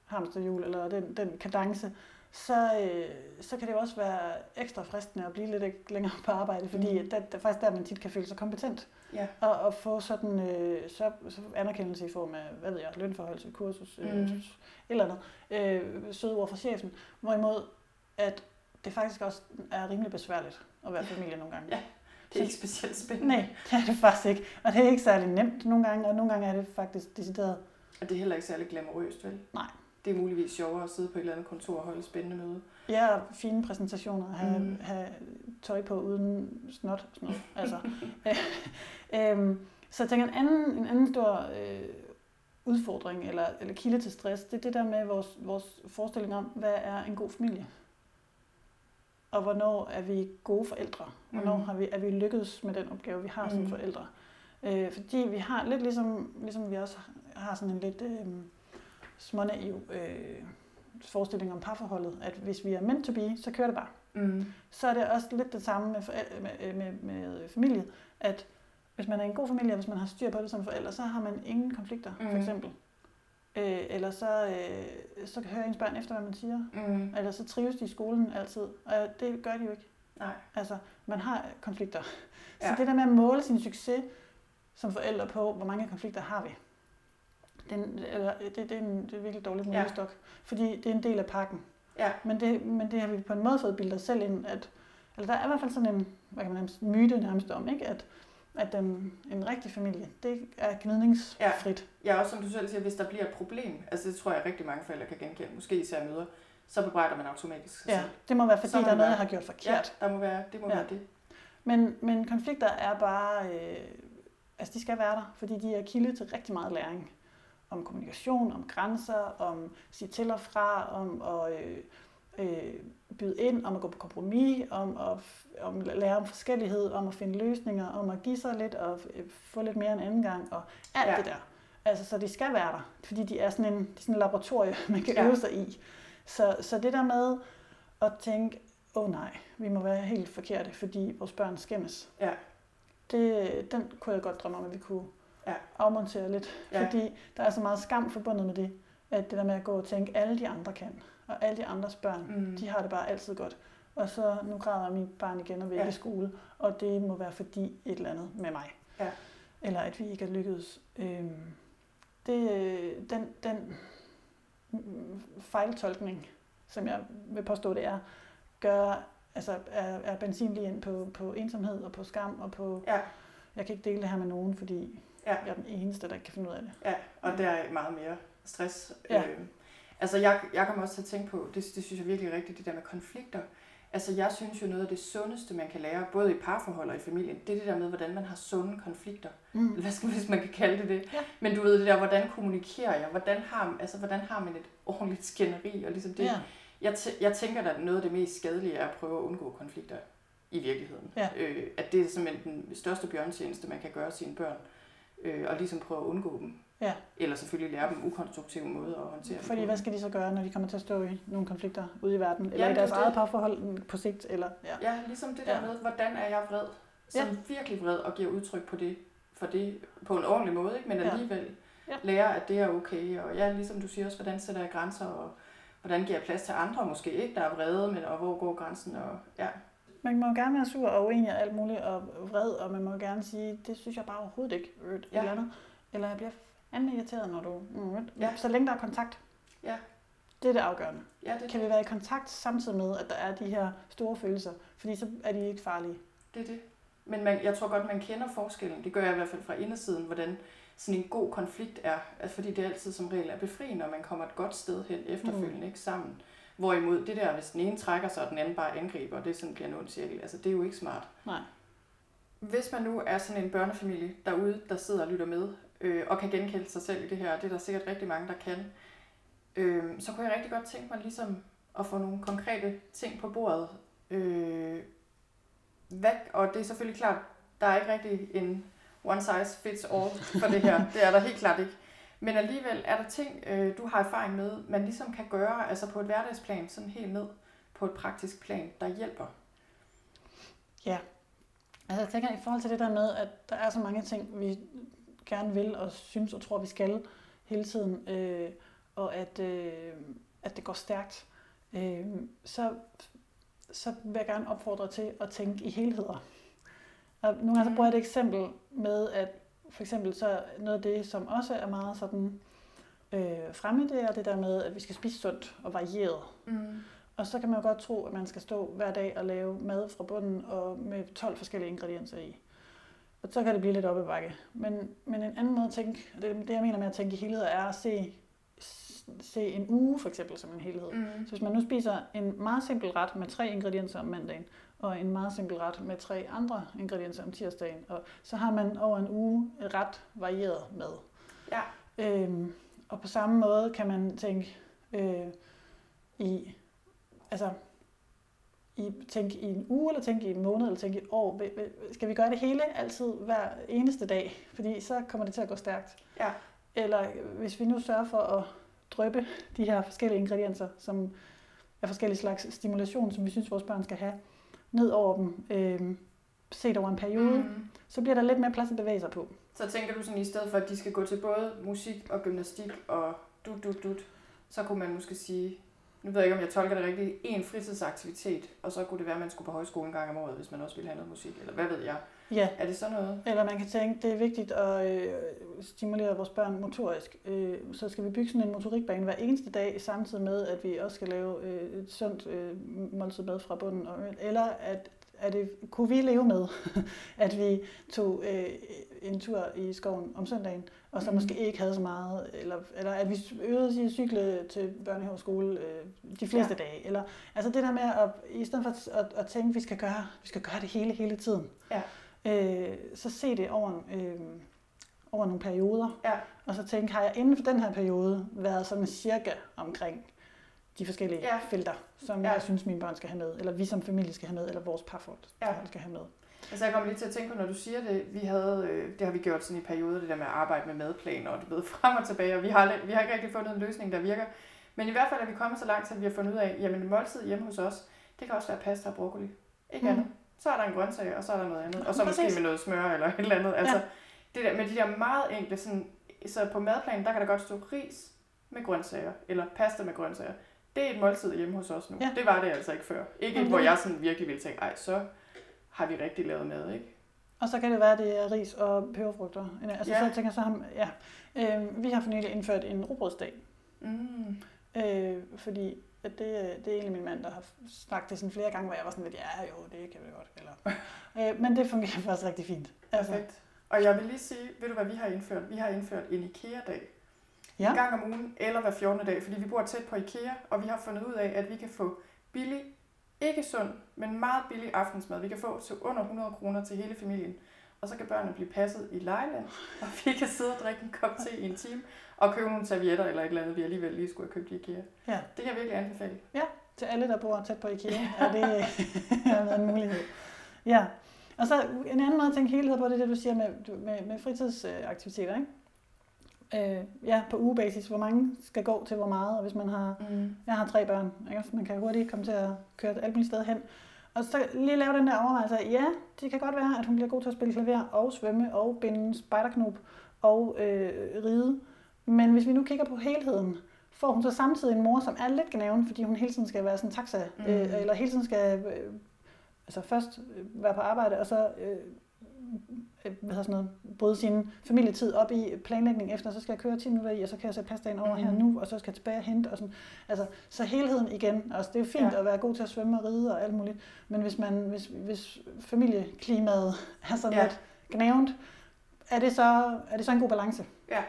Speaker 2: hamsterhjul, eller den, den kadence, så, øh, så kan det jo også være ekstra fristende at blive lidt længere på arbejde, fordi mm. det er faktisk der, man tit kan føle sig kompetent.
Speaker 1: Ja.
Speaker 2: Og, og få sådan øh, så, så anerkendelse i form af, hvad ved jeg, lønforholdelse, kursus, øh,
Speaker 1: Mhm.
Speaker 2: et eller andet, øh, søde ord fra chefen. Hvorimod, at det faktisk også er rimelig besværligt at være familie nogle gange.
Speaker 1: Ja. Det er ikke specielt spændende.
Speaker 2: Nej, det er det faktisk ikke. Og det er ikke særlig nemt nogle gange, og nogle gange er det faktisk decideret
Speaker 1: Og det er heller ikke særlig glamourøst, vel?
Speaker 2: Nej.
Speaker 1: Det er muligvis sjovere at sidde på et eller andet kontor og holde et spændende møde.
Speaker 2: Ja, og fine præsentationer, have,
Speaker 1: Mm.
Speaker 2: have tøj på uden snot sådan noget. Altså, øh, øhm, så jeg tænker, en anden, en anden stor øh, udfordring eller, eller kilde til stress, det er det der med vores, vores forestilling om, hvad er en god familie? Og hvornår er vi gode forældre? Hvornår
Speaker 1: Mm.
Speaker 2: har vi, er vi lykkedes med den opgave, vi har som
Speaker 1: Mm.
Speaker 2: forældre? Øh, fordi vi har lidt ligesom, ligesom vi også har sådan en lidt øh, smånaiv øh, forestilling om parforholdet, at hvis vi er meant to be, så kører det bare.
Speaker 1: Mm.
Speaker 2: Så er det også lidt det samme med, med, med, med familie, at hvis man er en god familie, og hvis man har styr på det som forældre, så har man ingen konflikter, mm. For eksempel. Øh, eller så, øh, så hører ens børn efter, hvad man siger.
Speaker 1: Mm.
Speaker 2: Eller så trives de i skolen altid. Og det gør de jo ikke.
Speaker 1: Nej.
Speaker 2: Altså, man har konflikter. Så
Speaker 1: Ja.
Speaker 2: det der med at måle sin succes som forældre på, hvor mange konflikter har vi, Det er, en, eller, det, det, er en, det er virkelig dårligt
Speaker 1: Ja.
Speaker 2: målestok, ja. fordi det er en del af pakken.
Speaker 1: Ja.
Speaker 2: Men det, men det har vi på en måde fået bildet os selv ind, at eller der er i hvert fald sådan en, hvad kan man nærmest, myte nærmest om, ikke? at, at en, en rigtig familie, det er gnidningsfrit.
Speaker 1: Ja, også som du selv siger, hvis der bliver et problem, altså det tror jeg rigtig mange forældre kan genkende, måske især møder, så bebrejder man automatisk sig
Speaker 2: Ja,
Speaker 1: selv.
Speaker 2: det må være, fordi
Speaker 1: må
Speaker 2: der er noget, jeg har gjort forkert.
Speaker 1: Ja, der må være, det må
Speaker 2: Ja.
Speaker 1: være det.
Speaker 2: Men, men konflikter er bare, øh, altså de skal være der, fordi de er kilde til rigtig meget læring. Om kommunikation, om grænser, om sige til og fra, om at øh, øh, byde ind, om at gå på kompromis, om at om lære om forskellighed, om at finde løsninger, om at give sig lidt og øh, få lidt mere en anden gang, og alt
Speaker 1: Ja.
Speaker 2: det der. Altså, så de skal være der, fordi de er sådan en, de er sådan en laboratorie, man kan
Speaker 1: Ja.
Speaker 2: øve sig i. Så, så det der med at tænke, åh oh, nej, vi må være helt forkerte, fordi vores børn skændes.
Speaker 1: Ja.
Speaker 2: Det, den kunne jeg godt drømme om, at vi kunne
Speaker 1: Ja.
Speaker 2: afmontere lidt.
Speaker 1: Ja.
Speaker 2: Fordi der er så meget skam forbundet med det, at det der med at gå og tænke, alle de andre kan, og alle de andres børn,
Speaker 1: Mm.
Speaker 2: de har det bare altid godt. Og så nu græder mit barn igen og vil
Speaker 1: Ja.
Speaker 2: i skole, og det må være fordi et eller andet med mig.
Speaker 1: Ja.
Speaker 2: Eller at vi ikke er lykkedes. Øhm, det, øh, den, den fejltolkning, som jeg vil påstå, det er, gør, altså er, er benzin lige ind på, på ensomhed og på skam og på,
Speaker 1: Ja.
Speaker 2: jeg kan ikke dele det her med nogen, fordi
Speaker 1: Ja.
Speaker 2: jeg er den eneste, der ikke kan finde ud af det.
Speaker 1: Ja, og der er meget mere stress.
Speaker 2: Ja.
Speaker 1: Øh, altså jeg, jeg kommer også til at tænke på, det, det synes jeg virkelig er rigtigt, det der med konflikter. Altså jeg synes jo noget af det sundeste, man kan lære, både i parforhold og i familien, det er det der med, hvordan man har sunde konflikter.
Speaker 2: Mm.
Speaker 1: Hvad skal man, hvis man kan kalde det det.
Speaker 2: Ja.
Speaker 1: Men du ved det der, hvordan kommunikerer jeg? Hvordan har, altså, hvordan har man et ordentligt skænderi? Og ligesom det,
Speaker 2: Ja.
Speaker 1: jeg, jeg tænker, at noget af det mest skadelige er at prøve at undgå konflikter i virkeligheden.
Speaker 2: Ja.
Speaker 1: Øh, at det er simpelthen den største bjørntjeneste, man kan gøre sine børn. Øh, og ligesom prøve at undgå dem.
Speaker 2: Ja.
Speaker 1: Eller selvfølgelig lære dem ukonstruktive måder at håndtere dem
Speaker 2: Fordi
Speaker 1: på.
Speaker 2: hvad skal de så gøre, når de kommer til at stå i nogle konflikter ude i verden? Eller
Speaker 1: Ja,
Speaker 2: i
Speaker 1: det er
Speaker 2: deres
Speaker 1: jo
Speaker 2: eget
Speaker 1: det.
Speaker 2: parforhold mm, på sigt? Eller, ja.
Speaker 1: Ja, ligesom det der
Speaker 2: Ja.
Speaker 1: med, hvordan er jeg vred? Som ja. virkelig vred og giver udtryk på det, for det på en ordentlig måde, ikke? men
Speaker 2: Ja.
Speaker 1: alligevel
Speaker 2: Ja.
Speaker 1: lære, at det er okay. Og ja, ligesom du siger også, hvordan sætter jeg grænser, og hvordan giver jeg plads til andre måske ikke, der er vrede, men og hvor går grænsen? Og, ja.
Speaker 2: Man må gerne være sur og uenig og alt muligt og vred, og man må gerne sige, det synes jeg bare overhovedet ikke. Øh, Et
Speaker 1: Ja.
Speaker 2: eller andet. Eller jeg bliver fandme irriteret, når du... Mm,
Speaker 1: Ja.
Speaker 2: Så længe der er kontakt.
Speaker 1: Ja.
Speaker 2: Det er det afgørende.
Speaker 1: ja, det,
Speaker 2: Kan vi være i kontakt samtidig med, at der er de her store følelser? Fordi så er de ikke farlige.
Speaker 1: det er det. Men man, jeg tror godt, man kender forskellen. Det gør jeg i hvert fald fra indersiden, hvordan sådan en god konflikt er. Altså, fordi det altid som regel er befriende, når man kommer et godt sted hen efterfølgende, mm. ikke sammen. Hvorimod det der, hvis den ene trækker sig, og den anden bare angriber, og det sådan bliver en ond cirkel, altså det er jo ikke smart.
Speaker 2: Nej.
Speaker 1: Hvis man nu er sådan en børnefamilie derude, der sidder og lytter med, øh, og kan genkende sig selv i det her, og det er der sikkert rigtig mange, der kan, øh, så kunne jeg rigtig godt tænke mig ligesom at få nogle konkrete ting på bordet. Øh, væk. og det er selvfølgelig klart, der er ikke rigtig en one size fits all for det her. Det er der helt klart ikke. Men alligevel er der ting, øh, du har erfaring med, man ligesom kan gøre, altså på et hverdagsplan, sådan helt ned på et praktisk plan, der hjælper. Ja.
Speaker 2: Altså jeg tænker, i forhold til det der med, at der er så mange ting, vi gerne vil og synes og tror, vi skal hele tiden, øh, og at, øh, at det går stærkt, øh, så, så vil jeg gerne opfordre til at tænke i helheder. Og nogle gange så bruger jeg et eksempel med, at for eksempel så noget af det, som også er meget sådan øh, fremme, det er det der med, at vi skal spise sundt og varieret.
Speaker 1: Mm.
Speaker 2: Og så kan man jo godt tro, at man skal stå hver dag og lave mad fra bunden og med 12 forskellige ingredienser i. Og så kan det blive lidt op ad bakke. Men, men en anden måde at tænke, det, det jeg mener med at tænke i helhed, er at se, se en uge for eksempel som en helhed.
Speaker 1: Mm.
Speaker 2: Så hvis man nu spiser en meget simpel ret med tre ingredienser om mandagen, og en meget simpel ret med tre andre ingredienser om tirsdagen, og så har man over en uge ret varieret mad.
Speaker 1: Ja.
Speaker 2: Øhm, og på samme måde kan man tænke øh, i, altså, i, tænke i en uge, eller tænke i en måned, eller tænke i et år. Skal vi gøre det hele altid hver eneste dag? Fordi så kommer det til at gå stærkt.
Speaker 1: Ja.
Speaker 2: Eller hvis vi nu sørger for at drøbe de her forskellige ingredienser, som er forskellige slags stimulation, som vi synes, vores børn skal have, ned over dem, øh, set over en periode. Mm. så bliver der lidt mere plads at bevæge sig på.
Speaker 1: Så tænker du sådan, i stedet for, at de skal gå til både musik og gymnastik og dut, dut, dut, så kunne man måske sige, nu ved jeg ikke, om jeg tolker det rigtigt, en fritidsaktivitet, og så kunne det være, at man skulle på højskole en gang om året, hvis man også ville have noget musik, eller hvad ved jeg.
Speaker 2: Ja,
Speaker 1: Er det sådan noget?
Speaker 2: eller man kan tænke, det er vigtigt at øh, stimulere vores børn motorisk. Øh, så skal vi bygge sådan en motorikbane hver eneste dag, samtidig med, at vi også skal lave øh, et sundt øh, måltid mad fra bunden. Eller at, at det, kunne vi leve med, at vi tog øh, en tur i skoven om søndagen, og så
Speaker 1: Mhm.
Speaker 2: måske ikke havde så meget, eller, eller at vi øvede at cykle til børnehave og skole øh, de fleste ja. dage. Eller, altså det der med, at, i stedet for at, at, tænke, at vi skal, gøre, vi skal gøre det hele, hele tiden,
Speaker 1: Ja.
Speaker 2: øh, så se det over, øh, over nogle perioder,
Speaker 1: Ja.
Speaker 2: og så tænke, har jeg inden for den her periode været sådan cirka omkring de forskellige
Speaker 1: Ja.
Speaker 2: felter, som
Speaker 1: ja.
Speaker 2: jeg synes, mine børn skal have med, eller vi som familie skal have med, eller vores parforhold
Speaker 1: Ja.
Speaker 2: skal have med.
Speaker 1: Altså jeg kommer lige til at tænke på, når du siger det, vi havde, øh, det har vi gjort sådan i perioder, det der med at arbejde med madplaner, og du ved, frem og tilbage, og vi har, vi har ikke rigtig fundet en løsning, der virker. Men i hvert fald er vi kommet så langt, at vi har fundet ud af, jamen måltid hjemme hos os, det kan også være pasta og broccoli. Ikke
Speaker 2: Mhm.
Speaker 1: andet. Så er der en grøntsag, og så er der noget andet. Og så
Speaker 2: Præcis.
Speaker 1: måske med noget smør eller et eller andet. Altså,
Speaker 2: Ja.
Speaker 1: det der, med de der meget enkle, sådan, så på madplanen, der kan der godt stå ris med grøntsager, eller pasta med grøntsager. Det er et måltid hjemme hos os nu.
Speaker 2: Ja.
Speaker 1: Det var det altså ikke før. Ikke
Speaker 2: Jamen,
Speaker 1: hvor jeg sådan virkelig ville tænke, ej, så har vi rigtig lavet mad, ikke?
Speaker 2: Og så kan det være, at det er ris og peberfrugter. Altså,
Speaker 1: Ja.
Speaker 2: Så jeg tænker så ham, ja. Øh, vi har for nylig indført en robrødsdag,
Speaker 1: Mm.
Speaker 2: øh, fordi at det, det er egentlig min mand, der har snakket det sådan flere gange, hvor jeg var sådan lidt, ja jo, det kan vi godt. Eller. øh, men det fungerer faktisk rigtig fint. Altså,
Speaker 1: Perfekt. Og jeg vil lige sige, ved du hvad vi har indført? Vi har indført en IKEA-dag.
Speaker 2: Ja.
Speaker 1: En gang om ugen, eller hver 14. dag, fordi vi bor tæt på IKEA, og vi har fundet ud af, at vi kan få billig, ikke sund, men meget billig aftensmad. Vi kan få til under 100 kroner til hele familien. Og så kan børnene blive passet i lejland, og vi kan sidde og drikke en kop te i en time, og købe nogle servietter eller et eller andet, vi alligevel lige skulle have købt i IKEA.
Speaker 2: Ja.
Speaker 1: Det kan jeg virkelig anbefale.
Speaker 2: til alle, der bor tæt på IKEA, er det er en mulighed. Ja. Og så en anden måde at tænke helhed på, det er det, du siger med, med, med fritidsaktiviteter, ikke? Øh, ja, på ugebasis, hvor mange skal gå til hvor meget, og hvis man har,
Speaker 1: Mm.
Speaker 2: jeg har tre børn, ikke? Så man kan hurtigt komme til at køre alle mulige steder hen. Og så lige lave den der overvejelse, ja, det kan godt være, at hun bliver god til at spille klaver og svømme og binde spejderknop og øh, ride. Men hvis vi nu kigger på helheden, får hun så samtidig en mor, som er lidt gnaven, fordi hun hele tiden skal være sådan en taxa,
Speaker 1: Mm.
Speaker 2: mm. øh, eller hele tiden skal øh, altså først øh, være på arbejde, og så øh, øh, hvad hedder sådan noget, bryde sin familietid op i planlægning efter, så skal jeg køre 10 minutter i, og så kan jeg sætte pastaen over mm. her
Speaker 1: Mhm.
Speaker 2: nu, og så skal jeg tilbage og hente, og sådan. Altså, så helheden igen, altså det er fint
Speaker 1: Ja.
Speaker 2: at være god til at svømme og ride og alt muligt, men hvis, man, hvis, hvis familieklimaet er sådan
Speaker 1: Ja.
Speaker 2: lidt gnævent, er det, så, er det så en god balance?
Speaker 1: Ja.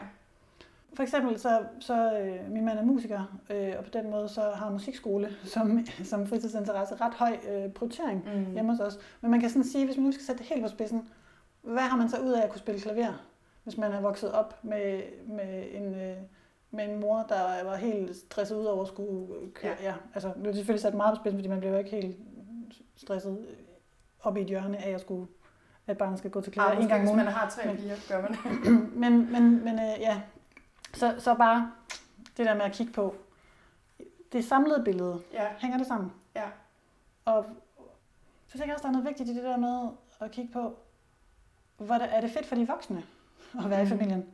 Speaker 2: For eksempel så, så øh, min mand er musiker, øh, og på den måde så har musikskole som, som fritidsinteresse ret høj øh, prioritering
Speaker 1: Mm.
Speaker 2: hjemme hos os. Men man kan sådan sige, hvis man nu skal sætte det helt på spidsen, hvad har man så ud af at kunne spille klaver, hvis man er vokset op med, med, en, øh, med en mor, der var helt stresset ud over at skulle køre?
Speaker 1: Ja.
Speaker 2: Ja. altså, nu er det selvfølgelig sat meget på spidsen, fordi man bliver jo ikke helt stresset op i et hjørne af at skulle at barnet skal gå til klaver en gang om ugen.
Speaker 1: man har tre
Speaker 2: Men-
Speaker 1: piger, gør man det.
Speaker 2: men, men, men øh, ja, så, så bare det der med at kigge på det samlede billede.
Speaker 1: Ja.
Speaker 2: Hænger det sammen?
Speaker 1: Ja.
Speaker 2: Og så tænker jeg også, der er noget vigtigt i det der med at kigge på, hvor er det fedt for de voksne at være i
Speaker 1: Mhm.
Speaker 2: familien?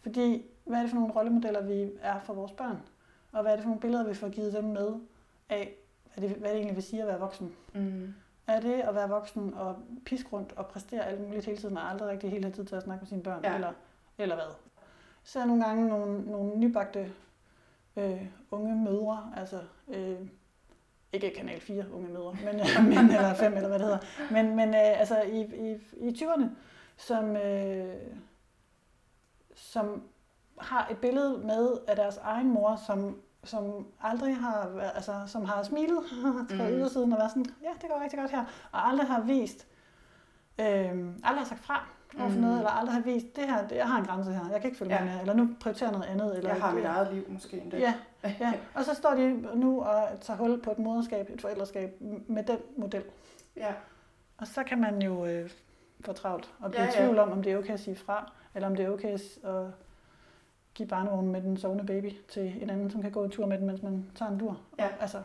Speaker 2: Fordi, hvad er det for nogle rollemodeller, vi er for vores børn? Og hvad er det for nogle billeder, vi får givet dem med af, hvad det, hvad det egentlig vil sige at være voksen?
Speaker 1: Mm.
Speaker 2: Er det at være voksen og piske rundt og præstere alt muligt hele tiden, og aldrig rigtig helt have tid til at snakke med sine børn,
Speaker 1: Ja.
Speaker 2: eller, eller hvad? Så er nogle gange nogle, nogle nybagte øh, unge mødre, altså øh, ikke kanal 4 unge mødre, men, men eller 5 eller hvad det hedder, men, men øh, altså i, i, i 20'erne, som, øh, som har et billede med af deres egen mor, som, som aldrig har, været- altså, som har smilet fra
Speaker 1: Mm.
Speaker 2: ydersiden og været sådan, ja, det går rigtig godt her, og aldrig har vist, øh, aldrig har sagt fra over for
Speaker 1: Mm.
Speaker 2: noget, eller aldrig har vist, det her, det, jeg har en grænse her, jeg kan ikke følge
Speaker 1: Ja.
Speaker 2: med eller nu prioriterer jeg noget andet. Eller
Speaker 1: Jeg har
Speaker 2: det-
Speaker 1: mit eget liv måske endda.
Speaker 2: Ja, ja, og så står de nu og tager hul på et moderskab, et forældreskab med den model.
Speaker 1: ja.
Speaker 2: Og så kan man jo øh, få travlt og blive
Speaker 1: Ja,
Speaker 2: ja, i tvivl om, om det er okay at sige fra, eller om det er okay at give barnevognen med den sovende baby til en anden, som kan gå en tur med den, mens man tager en dur.
Speaker 1: Ja.
Speaker 2: Altså,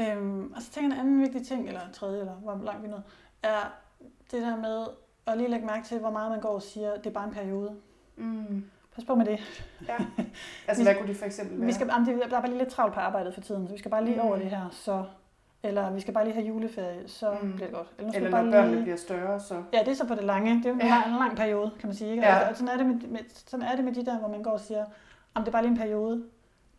Speaker 2: øhm, og så tænker jeg en anden vigtig ting, eller tredje, eller hvor langt vi nåede, er det der med at lige lægge mærke til, hvor meget man går og siger, det er bare en periode.
Speaker 1: Mm.
Speaker 2: Pas på med det.
Speaker 1: ja. Altså,
Speaker 2: Vi-
Speaker 1: hvad kunne det for eksempel være?
Speaker 2: Vi skal, jamen, det- der er bare lige lidt travlt på arbejdet for tiden, så vi skal bare lige
Speaker 1: Mm.
Speaker 2: over det her, så eller vi skal bare lige have juleferie, så
Speaker 1: Mm.
Speaker 2: bliver det godt. Eller,
Speaker 1: Eller når
Speaker 2: bare
Speaker 1: børnene
Speaker 2: lige...
Speaker 1: bliver større, så...
Speaker 2: Ja, det er så på det lange. Det er jo en,
Speaker 1: Ja.
Speaker 2: lang, en lang periode, kan man sige. Ikke?
Speaker 1: Ja.
Speaker 2: Ja. Og sådan, er det med, med, sådan er det med de der, hvor man går og siger, om det er bare lige en periode.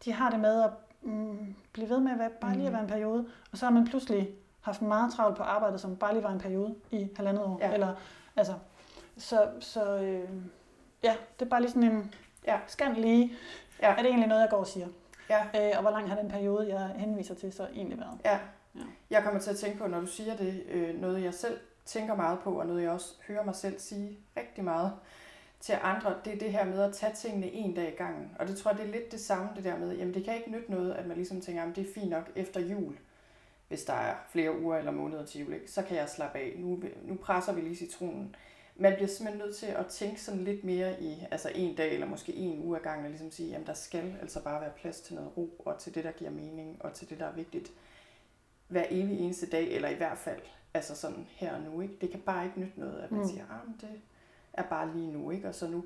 Speaker 2: De har det med at mm, blive ved med at være, bare lige at
Speaker 1: Mm.
Speaker 2: være en periode. Og så har man pludselig haft meget travlt på arbejdet, som bare lige var en periode i halvandet år.
Speaker 1: Ja.
Speaker 2: Eller, altså, så, så øh, ja, det er bare lige sådan en
Speaker 1: Ja.
Speaker 2: scan lige.
Speaker 1: Ja.
Speaker 2: Er det egentlig noget, jeg går og siger?
Speaker 1: Ja.
Speaker 2: Øh, og hvor lang har den periode, jeg henviser til, så egentlig været?
Speaker 1: Ja.
Speaker 2: Ja.
Speaker 1: Jeg kommer til at tænke på, når du siger det, øh, noget jeg selv tænker meget på, og noget jeg også hører mig selv sige rigtig meget til andre, det er det her med at tage tingene en dag i gangen. Og det tror jeg, det er lidt det samme, det der med, jamen det kan ikke nytte noget, at man ligesom tænker, at det er fint nok efter jul, hvis der er flere uger eller måneder til jul, ikke? så kan jeg slappe af. Nu, nu presser vi lige citronen. Man bliver simpelthen nødt til at tænke sådan lidt mere i, altså en dag eller måske en uge ad gangen, og ligesom sige, jamen der skal altså bare være plads til noget ro, og til det, der giver mening, og til det, der er vigtigt hver evig eneste dag, eller i hvert fald altså sådan her og nu. Ikke? Det kan bare ikke nytte noget, at man mm. Siger, at det er bare lige nu, ikke? og så nu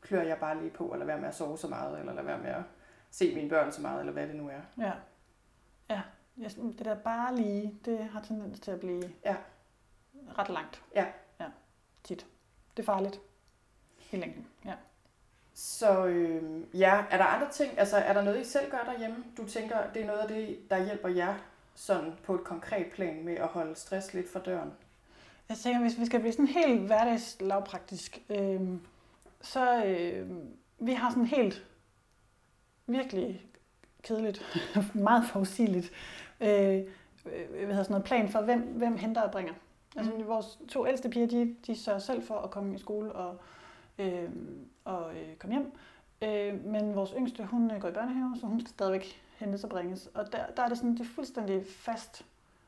Speaker 1: klør jeg bare lige på, eller være med at sove så meget, eller lade være med at se mine børn så meget, eller hvad det nu er.
Speaker 2: Ja. Ja. Det der bare lige, det har tendens til at blive
Speaker 1: Ja.
Speaker 2: ret langt.
Speaker 1: Ja.
Speaker 2: Ja, tit. Det er farligt. I længden, ja.
Speaker 1: Så øh, ja, er der andre ting, altså er der noget, I selv gør derhjemme? Du tænker, det er noget af det, der hjælper jer sådan på et konkret plan med at holde stress lidt for døren?
Speaker 2: Jeg tænker, hvis vi skal blive sådan helt hverdagslavpraktisk, øh, så øh, vi har sådan helt virkelig kedeligt, meget forudsigeligt, øh, øh, hvad hedder sådan noget plan for, hvem, hvem henter og bringer. Altså
Speaker 1: Mm.
Speaker 2: vores to ældste piger, de, de sørger selv for at komme i skole og, øh, og øh, komme hjem. Øh, men vores yngste, hun øh, går i børnehave, så hun skal stadigvæk hentes og bringes. Og der, der er det sådan, det er fuldstændig fast,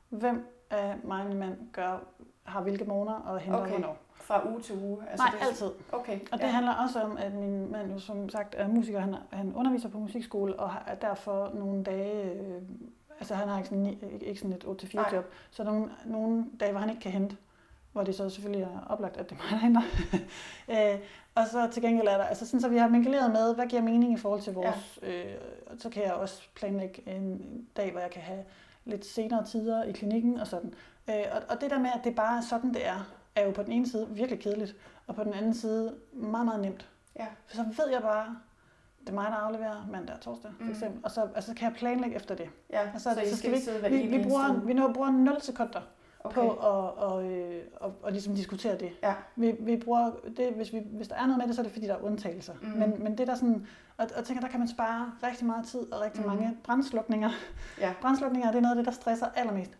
Speaker 2: hvem af mig og min mand gør, har hvilke måneder og henter
Speaker 1: Okay.
Speaker 2: hvornår.
Speaker 1: Fra uge til uge?
Speaker 2: Altså Nej,
Speaker 1: det,
Speaker 2: altid.
Speaker 1: Okay.
Speaker 2: Og det ja. handler også om, at min mand jo som sagt er musiker, han, er- han underviser på musikskole, og har- er derfor nogle dage, øh, altså han har ikke sådan, ikke sådan et 8-4
Speaker 1: Nej.
Speaker 2: job, så nogle, nogle dage, hvor han ikke kan hente, hvor det så selvfølgelig er oplagt, at det er mig, der henter. øh, og så til gengæld er der, altså sådan, så vi har mingeleret med, hvad giver mening i forhold til vores, ja. øh, så kan jeg også planlægge en dag, hvor jeg kan have lidt senere tider i klinikken og sådan. Øh, og, og det der med, at det bare er sådan, det er, er jo på den ene side virkelig kedeligt, og på den anden side meget, meget nemt.
Speaker 1: Ja.
Speaker 2: For så ved jeg bare, det er mig, der afleverer mandag og torsdag, for
Speaker 1: Mm.
Speaker 2: eksempel. Og så altså, kan jeg planlægge efter det.
Speaker 1: Ja,
Speaker 2: Og
Speaker 1: så, så, skal ikke
Speaker 2: vi, vi,
Speaker 1: eneste
Speaker 2: bruger,
Speaker 1: uge?
Speaker 2: vi når, bruger 0 sekunder
Speaker 1: okay.
Speaker 2: på at og, øh, og, og ligesom diskutere det.
Speaker 1: Ja.
Speaker 2: Vi, vi bruger det, hvis, vi, hvis der er noget med det, så er det fordi, der er undtagelser.
Speaker 1: Mm.
Speaker 2: Men, men det der sådan, og, og tænker, der kan man spare rigtig meget tid og rigtig
Speaker 1: Mm.
Speaker 2: mange brandslukninger.
Speaker 1: Ja.
Speaker 2: Brandslukninger, det er noget af det, der stresser allermest.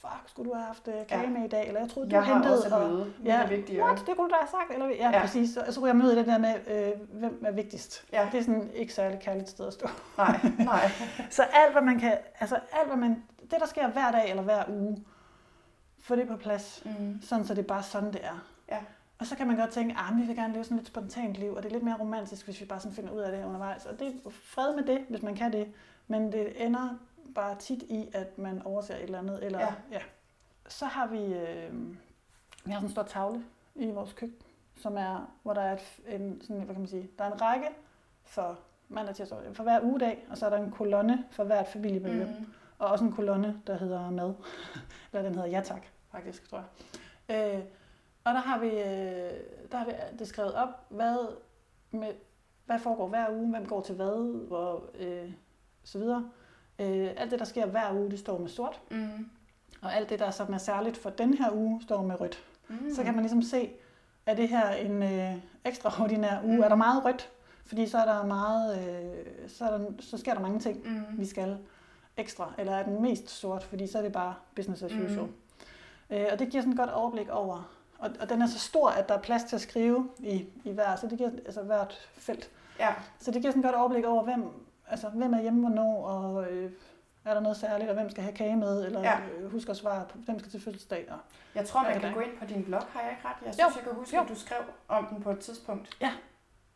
Speaker 2: Fuck, skulle du have haft øh, kage
Speaker 1: Ja.
Speaker 2: med i dag? Eller jeg troede, du
Speaker 1: Jeg har
Speaker 2: hentede.
Speaker 1: også et
Speaker 2: og,
Speaker 1: møde, men
Speaker 2: Ja,
Speaker 1: det er vigtigere.
Speaker 2: What? Det kunne du da have sagt. Eller, ja,
Speaker 1: Ja.
Speaker 2: præcis. Så, så ryger jeg i det der med, øh, hvem er vigtigst.
Speaker 1: Ja.
Speaker 2: Det er sådan ikke særlig kærligt sted at stå.
Speaker 1: Nej, nej.
Speaker 2: Så alt, hvad man kan, altså alt, hvad man, det der sker hver dag eller hver uge, få det på plads,
Speaker 1: Mm.
Speaker 2: sådan så det er bare sådan, det er.
Speaker 1: Ja.
Speaker 2: Og så kan man godt tænke, at vi vil gerne leve sådan et lidt spontant liv, og det er lidt mere romantisk, hvis vi bare sådan finder ud af det undervejs. Og det er fred med det, hvis man kan det. Men det ender bare tit i, at man overser et eller andet. Eller,
Speaker 1: Ja.
Speaker 2: ja. Så har vi, øh, vi har sådan en stor tavle i vores køkken, som er, hvor der er et, en, sådan, hvad kan man sige, der er en række for mandag til for hver ugedag, og så er der en kolonne for hvert familiemedlem.
Speaker 1: Mm.
Speaker 2: Og også en kolonne, der hedder mad. Eller den hedder ja tak, faktisk, tror jeg. Øh, og der har vi, øh, der har vi det skrevet op, hvad, med, hvad foregår hver uge, hvem går til hvad, hvor, øh, så videre. Øh, alt det, der sker hver uge, det står med sort.
Speaker 1: Mm.
Speaker 2: Og alt det, der sådan er særligt for den her uge, står med rødt.
Speaker 1: Mm.
Speaker 2: Så kan man ligesom se, er det her en øh, ekstraordinær uge?
Speaker 1: Mm.
Speaker 2: Er der meget rødt? Fordi så er der meget, øh, så, er der, så sker der mange ting
Speaker 1: Mm.
Speaker 2: vi skal ekstra, eller er den mest sort, fordi så er det bare business as usual. Mm. Øh, og det giver sådan et godt overblik over, og, og den er så stor, at der er plads til at skrive i, i hver, så det giver altså hvert felt.
Speaker 1: Ja,
Speaker 2: Så det giver sådan et godt overblik over, hvem, altså, hvem er hjemme hvornår, og øh, er der noget særligt, og hvem skal have kage med, eller
Speaker 1: Ja.
Speaker 2: øh, husk at svare på, hvem skal til fødselsdag. Og,
Speaker 1: jeg tror, man kan gå ind på din blog, har jeg ikke ret? Jeg synes,
Speaker 2: Jo.
Speaker 1: jeg kan huske,
Speaker 2: Jo.
Speaker 1: at du skrev om den på et tidspunkt.
Speaker 2: Ja.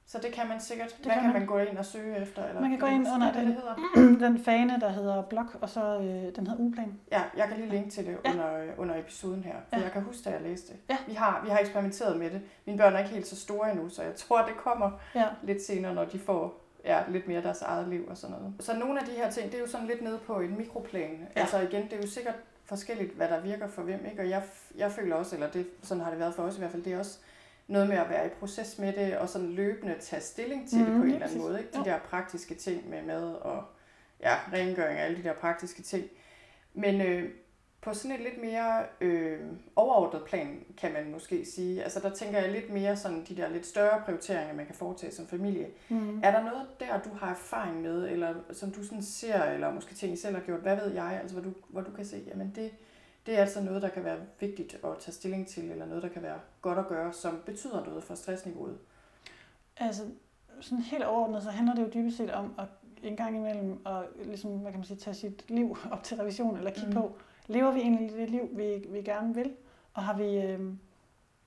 Speaker 1: Så det kan man sikkert.
Speaker 2: Det
Speaker 1: Hvad
Speaker 2: kan
Speaker 1: man.
Speaker 2: man.
Speaker 1: gå ind og søge efter? Eller
Speaker 2: Man kan gå ind under den.
Speaker 1: det
Speaker 2: den fane, der hedder blog, og så øh, den hedder ugeplan.
Speaker 1: Ja, jeg kan lige linke til det
Speaker 2: Ja.
Speaker 1: under, under episoden her, for
Speaker 2: Ja.
Speaker 1: jeg kan huske, da jeg læste det.
Speaker 2: Ja.
Speaker 1: Vi, har, vi har eksperimenteret med det. Mine børn er ikke helt så store endnu, så jeg tror, det kommer
Speaker 2: Ja.
Speaker 1: lidt senere, når de får ja, lidt mere deres eget liv og sådan noget. Så nogle af de her ting, det er jo sådan lidt nede på et mikroplan. Ja. Altså igen, det er jo sikkert forskelligt, hvad der virker for hvem, ikke? Og jeg, jeg føler også, eller det, sådan har det været for os i hvert fald, det er også noget med at være i proces med det, og sådan løbende tage stilling til mm, det på en eller anden måde, ikke? De der praktiske ting med mad og ja, rengøring og alle de der praktiske ting. Men øh, på sådan et lidt mere øh, overordnet plan, kan man måske sige. Altså der tænker jeg lidt mere sådan de der lidt større prioriteringer, man kan foretage som familie. Mm. Er der noget der, du har erfaring med, eller som du sådan ser, eller måske ting, I selv har gjort, hvad ved jeg, altså hvor du, hvor du kan se, jamen det, det er altså noget, der kan være vigtigt at tage stilling til, eller noget, der kan være godt at gøre, som betyder noget for stressniveauet?
Speaker 2: Altså, sådan helt overordnet, så handler det jo dybest set om at en gang imellem at ligesom, hvad kan man sige, tage sit liv op til revision, eller kigge mm. på, lever vi egentlig det liv, vi, vi gerne vil? Og har vi, øh,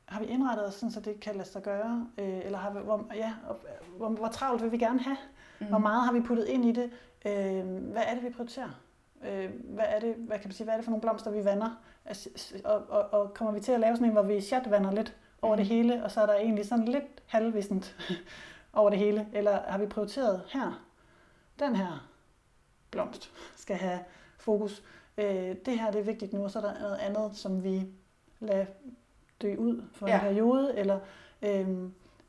Speaker 2: har vi indrettet os sådan, så det kan lade sig gøre? Øh, eller har vi, hvor, ja, hvor, hvor travlt vil vi gerne have? Mm. Hvor meget har vi puttet ind i det? Øh, hvad er det, vi prioriterer? Øh, hvad, er det, hvad, kan man sige, hvad er det for nogle blomster, vi vander? Og, og, og kommer vi til at lave sådan en, hvor vi chatvander lidt over mm. det hele, og så er der egentlig sådan lidt halvvisent over det hele? Eller har vi prioriteret her, den her blomst skal have fokus? øh, det her det er vigtigt nu, og så er der noget andet, som vi lader dø ud for ja. en periode, eller øh,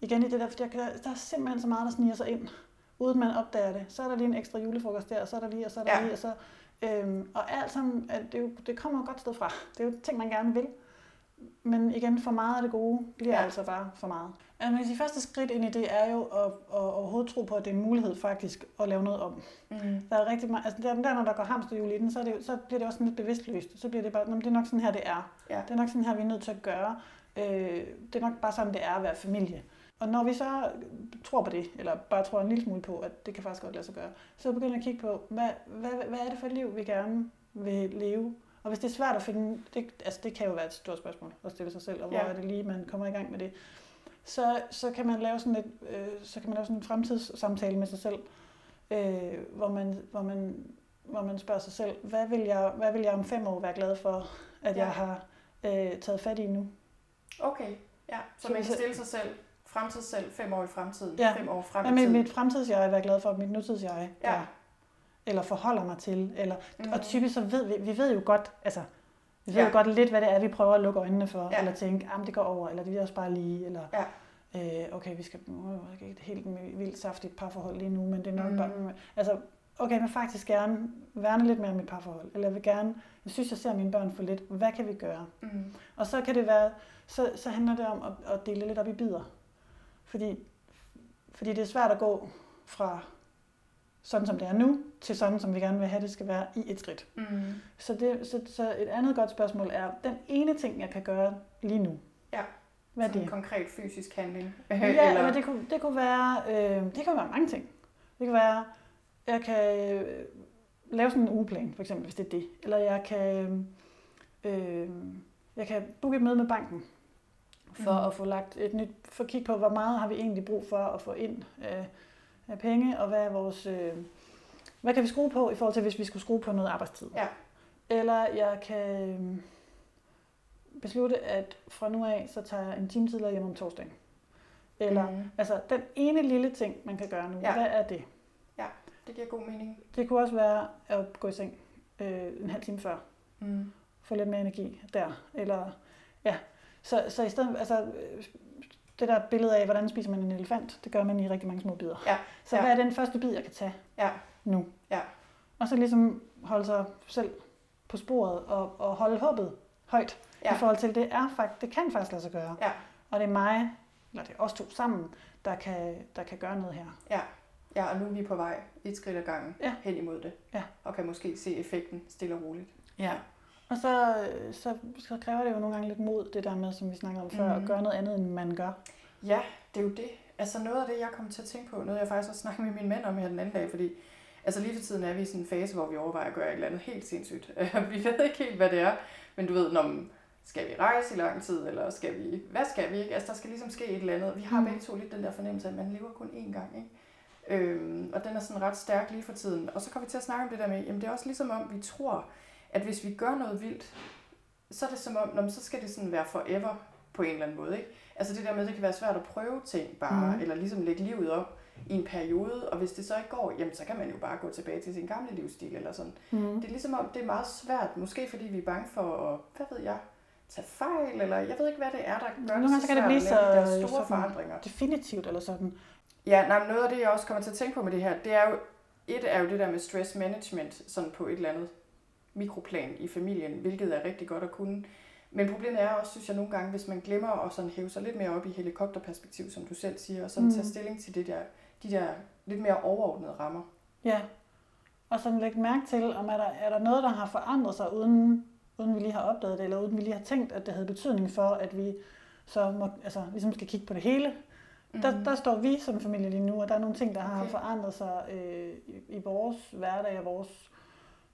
Speaker 2: igen i det der, fordi der, der er simpelthen så meget, der sniger sig ind, uden man opdager det. Så er der lige en ekstra julefrokost der, og så er der lige, og så er der ja. lige, og så... Øhm, og alt sammen, at det, jo, det kommer jo godt sted fra. Det er jo ting, man gerne vil. Men igen, for meget af det gode bliver ja. altså bare for meget. Altså, man kan sige, første skridt ind i det er jo at, at overhovedet tro på, at det er en mulighed faktisk at lave noget om. Mm. Der er rigtig meget, altså der, der, når der går hamsterhjul i den, så, er det, så bliver det også lidt bevidstløst. Så bliver det bare, det er nok sådan her, det er. Ja. Det er nok sådan her, vi er nødt til at gøre. Øh, det er nok bare sådan, det er at være familie. Og når vi så tror på det, eller bare tror en lille smule på, at det kan faktisk godt lade sig gøre, så begynder jeg at kigge på, hvad, hvad, hvad er det for et liv, vi gerne vil leve? Og hvis det er svært at finde, det, altså det kan jo være et stort spørgsmål at stille sig selv, og hvor ja. er det lige, man kommer i gang med det så, så kan man lave sådan et, øh, så kan man lave sådan en fremtidssamtale med sig selv, øh, hvor, man, hvor, man, hvor man spørger sig selv, hvad vil, jeg, hvad vil jeg om fem år være glad for, at ja. jeg har øh, taget fat i nu?
Speaker 1: Okay, ja. Så, så man kan stille sig selv, fremtid selv, fem år i fremtiden, ja. fem år frem i
Speaker 2: ja, tiden. mit fremtidsjeg er glad for, mit nutidsjeg ja. er, eller forholder mig til. Eller, mm. Og typisk så ved vi, vi ved jo godt, altså, vi ved ja. jo godt lidt, hvad det er, vi prøver at lukke øjnene for, ja. eller tænke, at det går over, eller det er også bare lige, eller ja. øh, okay, vi skal uh, ikke et helt vildt saftigt parforhold lige nu, men det er nok mm. bare, altså, okay, men faktisk gerne værne lidt mere om mit parforhold, eller jeg vil gerne, jeg synes, jeg ser mine børn for lidt, hvad kan vi gøre? Mm. Og så kan det være, så, så handler det om at, at dele lidt op i bidder, fordi, fordi det er svært at gå fra sådan som det er nu, til sådan som vi gerne vil have det skal være i et skridt. Mm. Så, det, så, så et andet godt spørgsmål er, den ene ting, jeg kan gøre lige nu.
Speaker 1: Ja. Hvad er det? En konkret fysisk handling.
Speaker 2: ja, eller... eller det, kunne, det kunne være, øh, det kan være mange ting. Det kan være, jeg kan øh, lave sådan en ugeplan, for eksempel, hvis det er det. Eller jeg kan, øh, jeg kan booke et møde med banken, for mm. at få lagt et nyt, for at kigge på, hvor meget har vi egentlig brug for at få ind øh, af penge, og hvad er vores... Øh, hvad kan vi skrue på i forhold til, hvis vi skulle skrue på noget arbejdstid? Ja. Eller jeg kan øh, beslutte, at fra nu af, så tager jeg en time tidligere hjem om torsdagen. Eller, mm. altså, den ene lille ting, man kan gøre nu, ja. hvad er det?
Speaker 1: Ja, det giver god mening.
Speaker 2: Det kunne også være at gå i seng øh, en halv time før. Mm. Få lidt mere energi der. Eller, ja. Så, så i stedet, altså, det der billede af, hvordan spiser man en elefant, det gør man i rigtig mange små bidder. Ja. Så ja. hvad er den første bid, jeg kan tage ja. nu? Ja. Og så ligesom holde sig selv på sporet og, og holde håbet højt ja. i forhold til, det er faktisk, det kan faktisk lade sig gøre. Ja. Og det er mig, eller det er os to sammen, der kan, der kan gøre noget her.
Speaker 1: Ja. ja, og nu er vi på vej et skridt ad gangen ja. hen imod det. Ja. Og kan måske se effekten stille og roligt.
Speaker 2: Ja. Og så, så, så kræver det jo nogle gange lidt mod, det der med, som vi snakkede om før, mm. at mhm. gøre noget andet, end man gør.
Speaker 1: Ja, det er jo det. Altså noget af det, jeg kom til at tænke på, noget jeg faktisk også snakkede med min mand om her den anden dag, fordi altså lige for tiden er vi i sådan en fase, hvor vi overvejer at gøre et eller andet helt sindssygt. vi ved ikke helt, hvad det er, men du ved, når skal vi rejse i lang tid, eller skal vi, hvad skal vi ikke? Altså der skal ligesom ske et eller andet. Vi har mm. begge to lidt den der fornemmelse, at man lever kun én gang, ikke? Øhm, og den er sådan ret stærk lige for tiden. Og så kommer vi til at snakke om det der med, jamen det er også ligesom om, vi tror, at hvis vi gør noget vildt, så er det som om, så skal det sådan være forever på en eller anden måde. Ikke? Altså det der med, at det kan være svært at prøve ting bare, mm. eller ligesom lægge livet op i en periode, og hvis det så ikke går, jamen så kan man jo bare gå tilbage til sin gamle livsstil eller sådan.
Speaker 2: Mm.
Speaker 1: Det er ligesom om, det er meget svært, måske fordi vi er bange for at, hvad ved jeg, tage fejl, eller jeg ved ikke, hvad det er, der gør
Speaker 2: Nogle gange så kan det blive
Speaker 1: lave de
Speaker 2: så,
Speaker 1: der store forandringer.
Speaker 2: definitivt eller sådan.
Speaker 1: Ja, nej, noget af det, jeg også kommer til at tænke på med det her, det er jo, et er jo det der med stress management, sådan på et eller andet mikroplan i familien, hvilket er rigtig godt at kunne. Men problemet er også, synes jeg nogle gange, hvis man glemmer at sådan hæve sig lidt mere op i helikopterperspektiv, som du selv siger, og sådan
Speaker 2: Mm.
Speaker 1: tage stilling til det der, de der lidt mere overordnede rammer.
Speaker 2: Ja. Og sådan lægge mærke til, om er der, er der noget, der har forandret sig, uden, uden vi lige har opdaget det, eller uden vi lige har tænkt, at det havde betydning for, at vi så må, altså, ligesom skal kigge på det hele. Mm. Der, der står vi som familie lige nu, og der er nogle ting, der har
Speaker 1: Okay.
Speaker 2: forandret sig øh, i, i vores hverdag og vores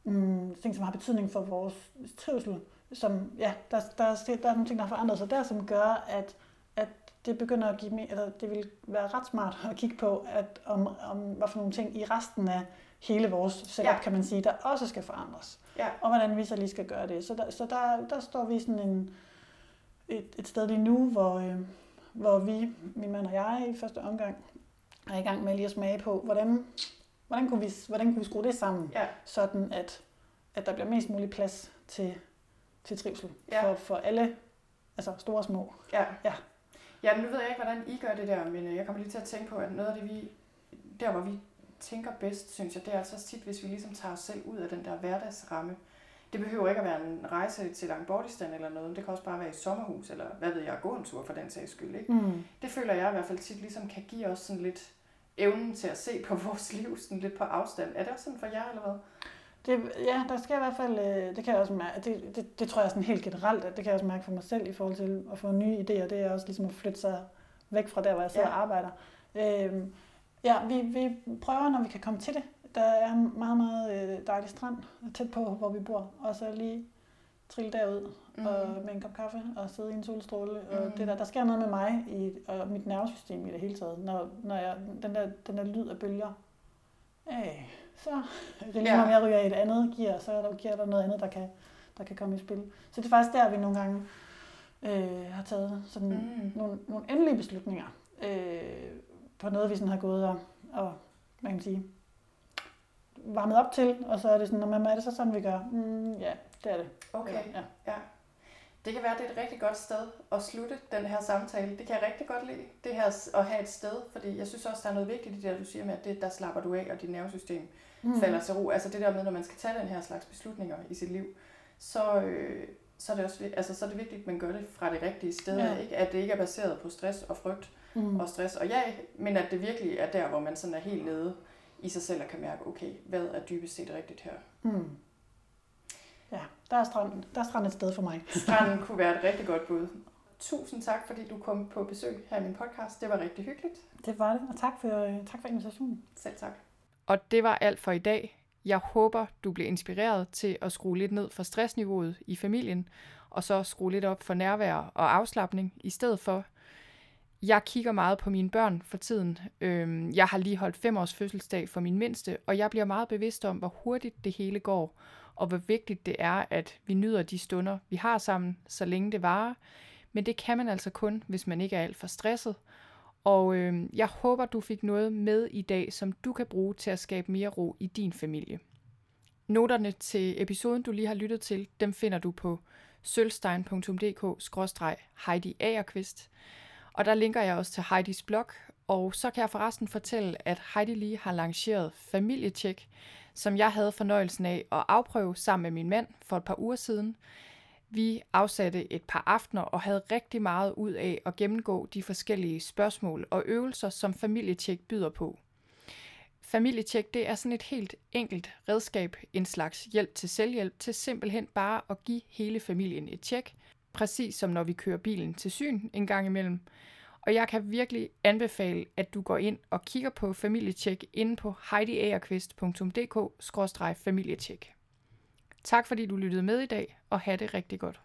Speaker 2: mm, ting, som har betydning for vores trivsel. Som, ja, der, der, er- der er nogle ting, der har forandret sig der, som gør, at, at det begynder at give me, eller det vil være ret smart at kigge på, at om, om hvad for nogle ting i resten af hele vores setup. Ja. kan man sige, der også skal forandres.
Speaker 1: Ja.
Speaker 2: Og hvordan vi så lige skal gøre det. Så der, så der, der står vi sådan en, et, et sted lige nu, hvor, øh, hvor vi, min mand og jeg, i første omgang er i gang med lige at smage på, hvordan, hvordan, kunne, vi, hvordan kunne vi skrue det sammen,
Speaker 1: Ja.
Speaker 2: sådan at, at der bliver mest mulig plads til, til trivsel
Speaker 1: Ja.
Speaker 2: for, for alle, altså store og små.
Speaker 1: Ja.
Speaker 2: Ja.
Speaker 1: Ja, nu ved jeg ikke, hvordan I gør det der, men øh, jeg kommer lige til at tænke på, at noget af det, vi, der hvor vi tænker bedst, synes jeg, det er altså også tit, hvis vi ligesom tager os selv ud af den der hverdagsramme. Det behøver ikke at være en rejse til Langbordistan eller noget, det kan også bare være i sommerhus, eller hvad ved jeg, gå en tur for den sags skyld. Ikke?
Speaker 2: Mm.
Speaker 1: Det føler jeg i hvert fald tit ligesom kan give os sådan lidt evnen til at se på vores liv sådan lidt på afstand. Er det også sådan for jer, eller hvad?
Speaker 2: Det, ja, der skal i hvert fald, øh, det kan jeg også mærke, det, det, det tror jeg sådan helt generelt, at det kan jeg også mærke for mig selv i forhold til at få nye idéer. Det er også ligesom at flytte sig væk fra der, hvor jeg sidder
Speaker 1: Ja.
Speaker 2: og arbejder. Øhm, ja, vi, vi prøver, når vi kan komme til det. Der er en meget, meget øh, dejlig strand tæt på, hvor vi bor. Og så lige trille derud mm. og med en kop kaffe og sidde i en solstråle. Og
Speaker 1: Mhm.
Speaker 2: det der, der sker noget med mig i, og mit nervesystem i det hele taget, når, når jeg, den, der, den der lyd af bølger. Øh, så det er ligesom,
Speaker 1: Ja.
Speaker 2: jeg ryger i et andet gear, så er der, giver der noget andet, der kan, der kan komme i spil. Så det er faktisk der, vi nogle gange øh, har taget sådan
Speaker 1: Mm.
Speaker 2: nogle, nogle endelige beslutninger øh, på noget, vi sådan har gået og, og hvad kan man sige, varmet op til, og så er det sådan, "Nå, men er det så sådan, vi gør? Mm, ja, det er det.
Speaker 1: Okay.
Speaker 2: Ja.
Speaker 1: Ja. Det kan være, det er et rigtig godt sted at slutte den her samtale. Det kan jeg rigtig godt lide, det her at have et sted, fordi jeg synes også, der er noget vigtigt i det, der du siger med, at det, der slapper du af, og dit nervesystem mm. falder til ro. Altså det der med, når man skal tage den her slags beslutninger i sit liv, så, øh, så, er det også, altså, så er det vigtigt, at man gør det fra det rigtige sted, ja. ikke? at det ikke er baseret på stress og frygt
Speaker 2: Mm.
Speaker 1: og stress og ja, men at det virkelig er der, hvor man sådan er helt nede i sig selv og kan mærke, okay, hvad er dybest set rigtigt her?
Speaker 2: Mm. Ja, der er, strand, der er strand et sted for mig.
Speaker 1: Stranden kunne være et rigtig godt bud. Tusind tak, fordi du kom på besøg her i min podcast. Det var rigtig hyggeligt.
Speaker 2: Det var det, og tak for, øh, tak for invitationen.
Speaker 1: Selv tak.
Speaker 3: Og det var alt for i dag. Jeg håber, du bliver inspireret til at skrue lidt ned for stressniveauet i familien, og så skrue lidt op for nærvær og afslappning i stedet for. Jeg kigger meget på mine børn for tiden. Øhm, Jeg har lige holdt fem års fødselsdag for min mindste, og jeg bliver meget bevidst om, hvor hurtigt det hele går, og hvor vigtigt det er, at vi nyder de stunder, vi har sammen, så længe det varer. Men det kan man altså kun, hvis man ikke er alt for stresset. Og øh, jeg håber, du fik noget med i dag, som du kan bruge til at skabe mere ro i din familie. Noterne til episoden, du lige har lyttet til, dem finder du på sølvstein.dk-heidi Agerqvist. Og der linker jeg også til Heidis blog, og så kan jeg forresten fortælle, at Heidi lige har lanceret Familietjek, som jeg havde fornøjelsen af at afprøve sammen med min mand for et par uger siden. Vi afsatte et par aftener og havde rigtig meget ud af at gennemgå de forskellige spørgsmål og øvelser, som Familietjek byder på. Familietjek det er sådan et helt enkelt redskab, en slags hjælp til selvhjælp, til simpelthen bare at give hele familien et tjek, præcis som når vi kører bilen til syn en gang imellem. Og jeg kan virkelig anbefale, at du går ind og kigger på familietjek inde på heidiagerqvist.dk-familietjek. Tak fordi du lyttede med i dag, og have det rigtig godt.